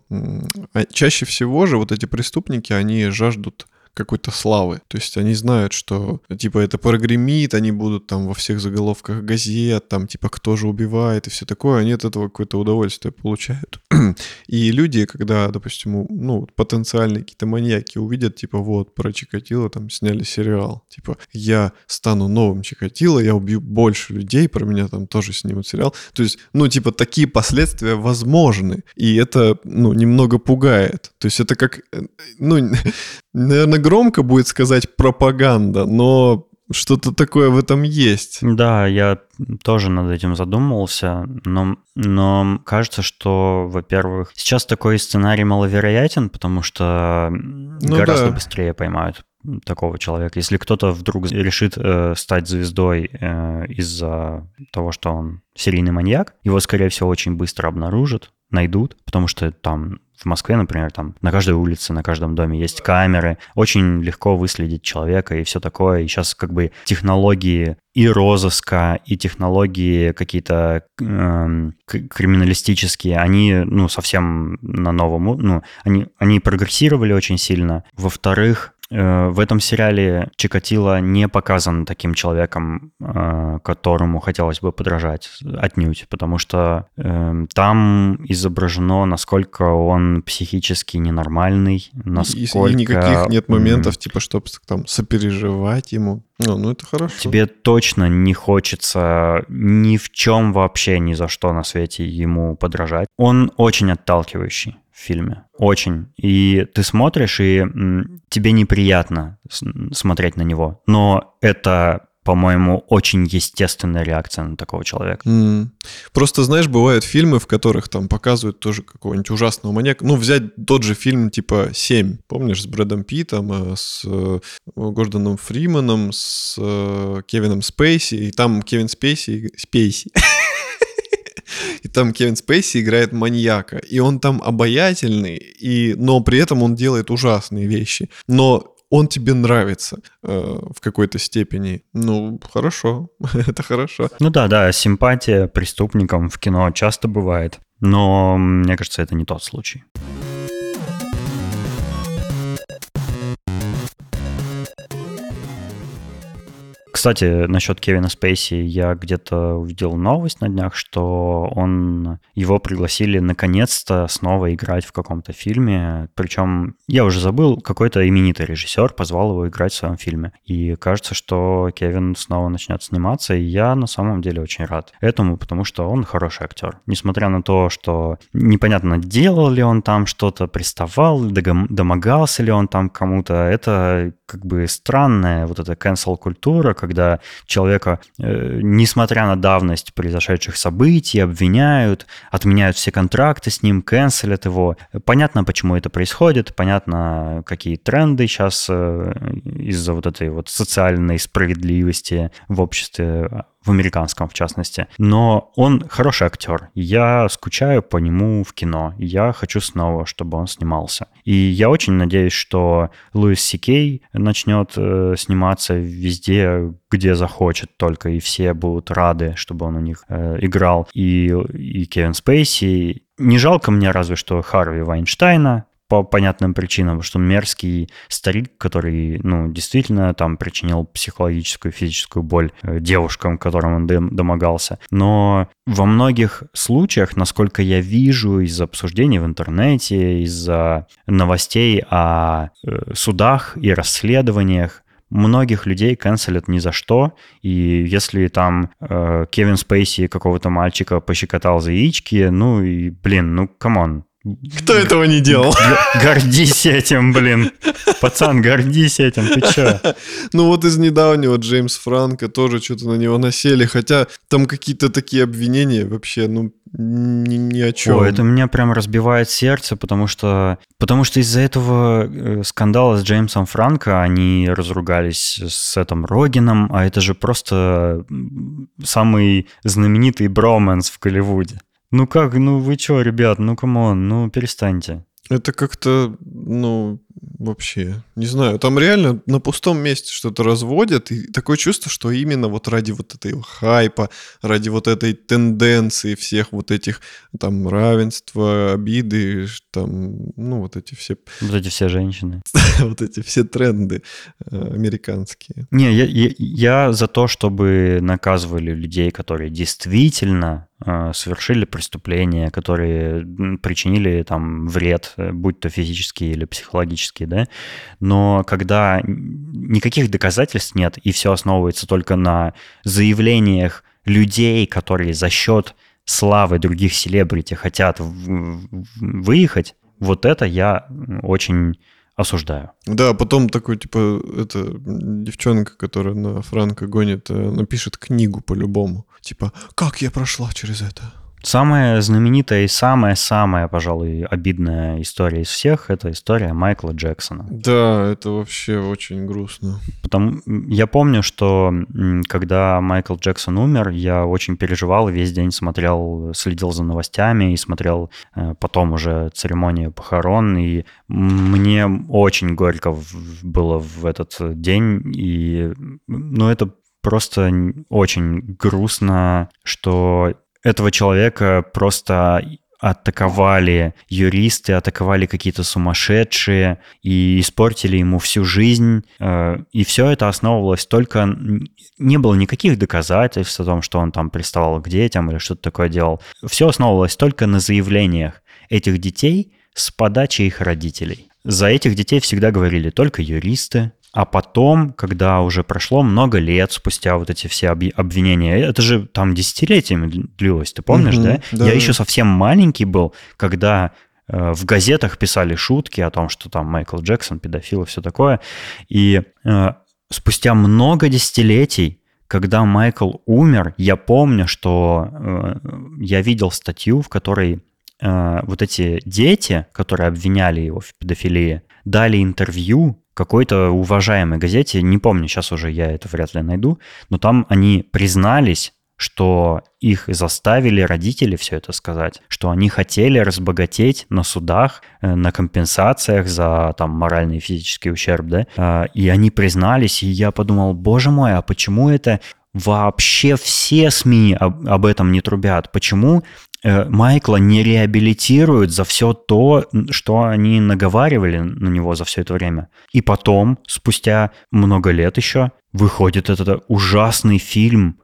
а, чаще всего же вот эти преступники, они жаждут какой-то славы. То есть они знают, что типа это прогремит, они будут там во всех заголовках газет, там типа кто же убивает и все такое, они от этого какое-то удовольствие получают. и люди, когда, допустим, ну, потенциальные какие-то маньяки увидят, типа вот про Чикатило там сняли сериал, типа я стану новым Чикатило, я убью больше людей, про меня там тоже снимут сериал. То есть, ну, типа такие последствия возможны, и это, ну, немного пугает. То есть это как, э, ну, наверное, громко будет сказать пропаганда, но что-то такое в этом есть. Да, я тоже над этим задумывался, но, но кажется, что, во-первых, сейчас такой сценарий маловероятен, потому что ну, гораздо да. быстрее поймают такого человека. Если кто-то вдруг решит э, стать звездой э, из-за того, что он серийный маньяк, его, скорее всего, очень быстро обнаружат, найдут, потому что там в Москве, например, там на каждой улице, на каждом доме есть камеры, очень легко выследить человека и все такое. И сейчас как бы технологии и розыска, и технологии какие-то э, криминалистические, они, ну, совсем на новом, ну, они, они прогрессировали очень сильно. Во-вторых, в этом сериале Чикатило не показан таким человеком, э, которому хотелось бы подражать отнюдь, потому что эм, там изображено, насколько он психически ненормальный, насколько... И, и никаких нет моментов, типа, чтобы там сопереживать ему. Ну, ну, это хорошо. Тебе точно не хочется ни в чем вообще, ни за что на свете ему подражать. Он очень отталкивающий в фильме. Очень. И ты смотришь, и тебе неприятно смотреть на него. Но это по-моему, очень естественная реакция на такого человека. Mm. Просто, знаешь, бывают фильмы, в которых там показывают тоже какого-нибудь ужасного маньяка. Ну, взять тот же фильм типа «Семь», помнишь, с Брэдом Питтом, э, с э, Гордоном Фриманом, с э, Кевином Спейси, и там Кевин Спейси... Спейси. и там Кевин Спейси играет маньяка, и он там обаятельный, и, но при этом он делает ужасные вещи. Но он тебе нравится э, в какой-то степени. Ну, хорошо, это хорошо. Ну да, да, симпатия преступникам в кино часто бывает, но мне кажется, это не тот случай. Кстати, насчет Кевина Спейси, я где-то увидел новость на днях, что он его пригласили наконец-то снова играть в каком-то фильме. Причем я уже забыл, какой-то именитый режиссер позвал его играть в своем фильме. И кажется, что Кевин снова начнет сниматься, и я на самом деле очень рад этому, потому что он хороший актер. Несмотря на то, что непонятно, делал ли он там что-то, приставал, домогался ли он там кому-то, это как бы странная вот эта cancel культура, когда человека, э, несмотря на давность произошедших событий, обвиняют, отменяют все контракты с ним, канцелят его. Понятно, почему это происходит, понятно, какие тренды сейчас э, из-за вот этой вот социальной справедливости в обществе в американском в частности. Но он хороший актер. Я скучаю по нему в кино. Я хочу снова, чтобы он снимался. И я очень надеюсь, что Луис Сикей начнет э, сниматься везде, где захочет только, и все будут рады, чтобы он у них э, играл. И, и Кевин Спейси. Не жалко мне разве что Харви Вайнштейна, по понятным причинам, что мерзкий старик, который, ну, действительно там причинил психологическую, физическую боль э, девушкам, которым он домогался. Но во многих случаях, насколько я вижу из обсуждений в интернете, из-за новостей о э, судах и расследованиях, многих людей канцелят ни за что, и если там э, Кевин Спейси какого-то мальчика пощекотал за яички, ну и, блин, ну, come on, кто этого не делал? Гордись этим, блин. Пацан, гордись этим, ты чё? Ну вот из недавнего Джеймс Франко тоже что-то на него насели, хотя там какие-то такие обвинения вообще, ну, ни, ни о чем. О, это меня прям разбивает сердце, потому что, потому что из-за этого э, скандала с Джеймсом Франко они разругались с этим Рогином, а это же просто самый знаменитый броманс в Голливуде. Ну как, ну вы чё, ребят, ну come on, ну перестаньте. Это как-то, ну, вообще, не знаю, там реально на пустом месте что-то разводят, и такое чувство, что именно вот ради вот этой хайпа, ради вот этой тенденции всех вот этих там равенства, обиды, там, ну вот эти все... Вот эти все женщины. вот эти все тренды э, американские. Не, я, я, я за то, чтобы наказывали людей, которые действительно э, совершили преступления, которые причинили там вред, э, будь то физический или психологический, да, но когда никаких доказательств нет, и все основывается только на заявлениях людей, которые за счет славы других селебрити хотят выехать, вот это я очень осуждаю. Да, потом такой, типа, это девчонка, которая на Франко гонит, э, напишет книгу по-любому. Типа, как я прошла через это? Самая знаменитая и самая-самая, пожалуй, обидная история из всех — это история Майкла Джексона. Да, это вообще очень грустно. Потому я помню, что когда Майкл Джексон умер, я очень переживал, весь день смотрел, следил за новостями и смотрел э, потом уже церемонию похорон, и мне очень горько было в этот день, и ну, это просто очень грустно, что этого человека просто атаковали юристы, атаковали какие-то сумасшедшие и испортили ему всю жизнь. Э, и все это основывалось только... Не было никаких доказательств о том, что он там приставал к детям или что-то такое делал. Все основывалось только на заявлениях этих детей с подачи их родителей. За этих детей всегда говорили только юристы, а потом, когда уже прошло много лет спустя вот эти все обвинения, это же там десятилетиями длилось, ты помнишь, угу, да? да? Я еще совсем маленький был, когда э, в газетах писали шутки о том, что там Майкл Джексон педофил и все такое. И э, спустя много десятилетий, когда Майкл умер, я помню, что э, я видел статью, в которой э, вот эти дети, которые обвиняли его в педофилии, дали интервью какой-то уважаемой газете, не помню, сейчас уже я это вряд ли найду, но там они признались, что их заставили родители все это сказать, что они хотели разбогатеть на судах, э, на компенсациях за там моральный и физический ущерб, да, а, и они признались, и я подумал, боже мой, а почему это вообще все СМИ об, об этом не трубят? Почему Майкла не реабилитируют за все то, что они наговаривали на него за все это время. И потом, спустя много лет еще, выходит этот ужасный фильм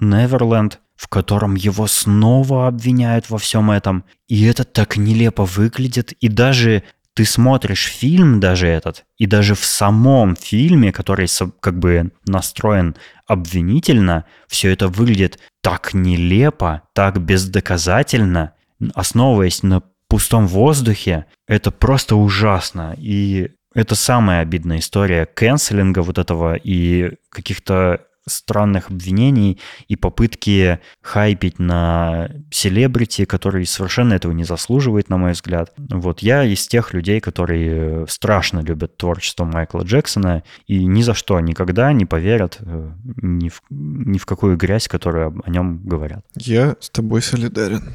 «Неверленд», в котором его снова обвиняют во всем этом. И это так нелепо выглядит. И даже ты смотришь фильм даже этот, и даже в самом фильме, который как бы настроен обвинительно, все это выглядит так нелепо, так бездоказательно, основываясь на пустом воздухе. Это просто ужасно. И это самая обидная история кэнселинга вот этого и каких-то странных обвинений и попытки хайпить на селебрити, который совершенно этого не заслуживает, на мой взгляд. Вот я из тех людей, которые страшно любят творчество Майкла Джексона и ни за что никогда не поверят э, ни в, ни в какую грязь, которую о нем говорят. Я с тобой солидарен.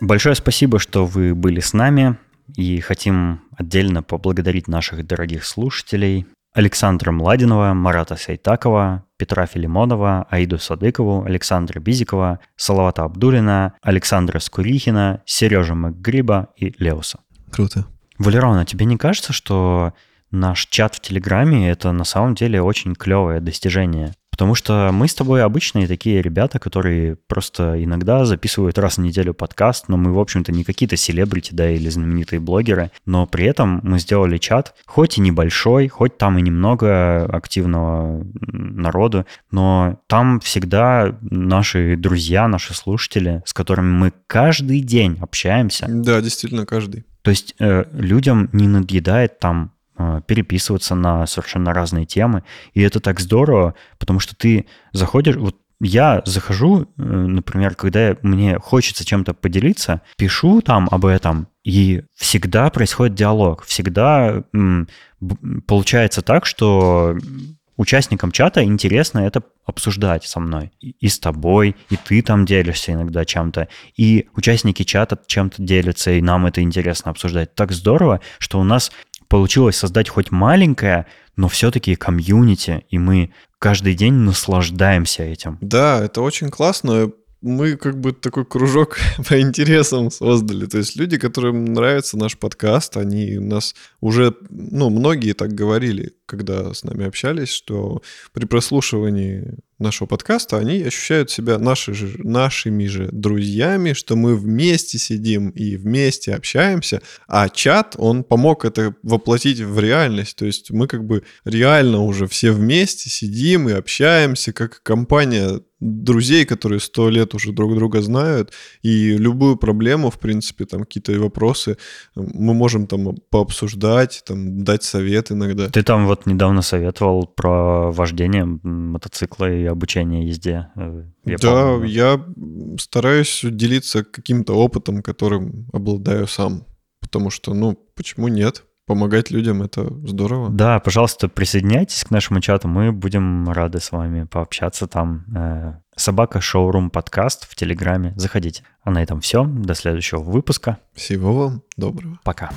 Большое спасибо, что вы были с нами. И хотим отдельно поблагодарить наших дорогих слушателей Александра Младинова, Марата Сайтакова, Петра Филимонова, Аиду Садыкову, Александра Бизикова, Салавата Абдулина, Александра Скурихина, Сережа Макгриба и Леуса. Круто. Валерона, тебе не кажется, что наш чат в Телеграме — это на самом деле очень клевое достижение? Потому что мы с тобой обычные такие ребята, которые просто иногда записывают раз в неделю подкаст, но мы, в общем-то, не какие-то селебрити, да, или знаменитые блогеры, но при этом мы сделали чат, хоть и небольшой, хоть там и немного активного народу, но там всегда наши друзья, наши слушатели, с которыми мы каждый день общаемся. Да, действительно, каждый. То есть э, людям не надъедает там переписываться на совершенно разные темы. И это так здорово, потому что ты заходишь, вот я захожу, э, например, когда мне хочется чем-то поделиться, пишу там об этом, и всегда происходит диалог. Всегда получается так, что участникам чата интересно это обсуждать со мной. И с тобой, и ты там делишься иногда чем-то, и участники чата чем-то делятся, и нам это интересно обсуждать. Так здорово, что у нас получилось создать хоть маленькое, но все-таки комьюнити, и мы каждый день наслаждаемся этим. Да, это очень классно мы как бы такой кружок по интересам создали. То есть люди, которым нравится наш подкаст, они нас уже, ну, многие так говорили, когда с нами общались, что при прослушивании нашего подкаста они ощущают себя наши же, нашими же друзьями, что мы вместе сидим и вместе общаемся, а чат, он помог это воплотить в реальность. То есть мы как бы реально уже все вместе сидим и общаемся, как компания друзей, которые сто лет уже друг друга знают, и любую проблему, в принципе, там какие-то вопросы мы можем там пообсуждать, там дать совет иногда. Ты там вот недавно советовал про вождение мотоцикла и обучение езде. Э, я да, помню. я стараюсь делиться каким-то опытом, которым обладаю сам, потому что, ну, почему нет? помогать людям, это здорово. Да, пожалуйста, присоединяйтесь к нашему чату, мы будем рады с вами пообщаться там. Э, Собака Шоурум подкаст в Телеграме. Заходите. А на этом все. До следующего выпуска. Всего вам доброго. Пока.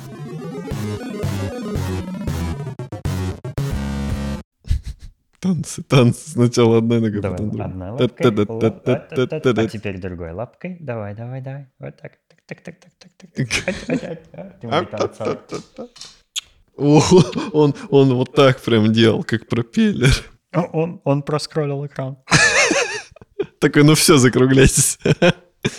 Танцы, танцы. Сначала одной ногой, давай, потом другой. Одной лапкой. А теперь другой лапкой. Давай, давай, давай. Вот так. Так, так, так, так, так, так. Он, он вот так прям делал, как пропеллер. Он, он проскроллил экран. Такой, ну все, закругляйтесь.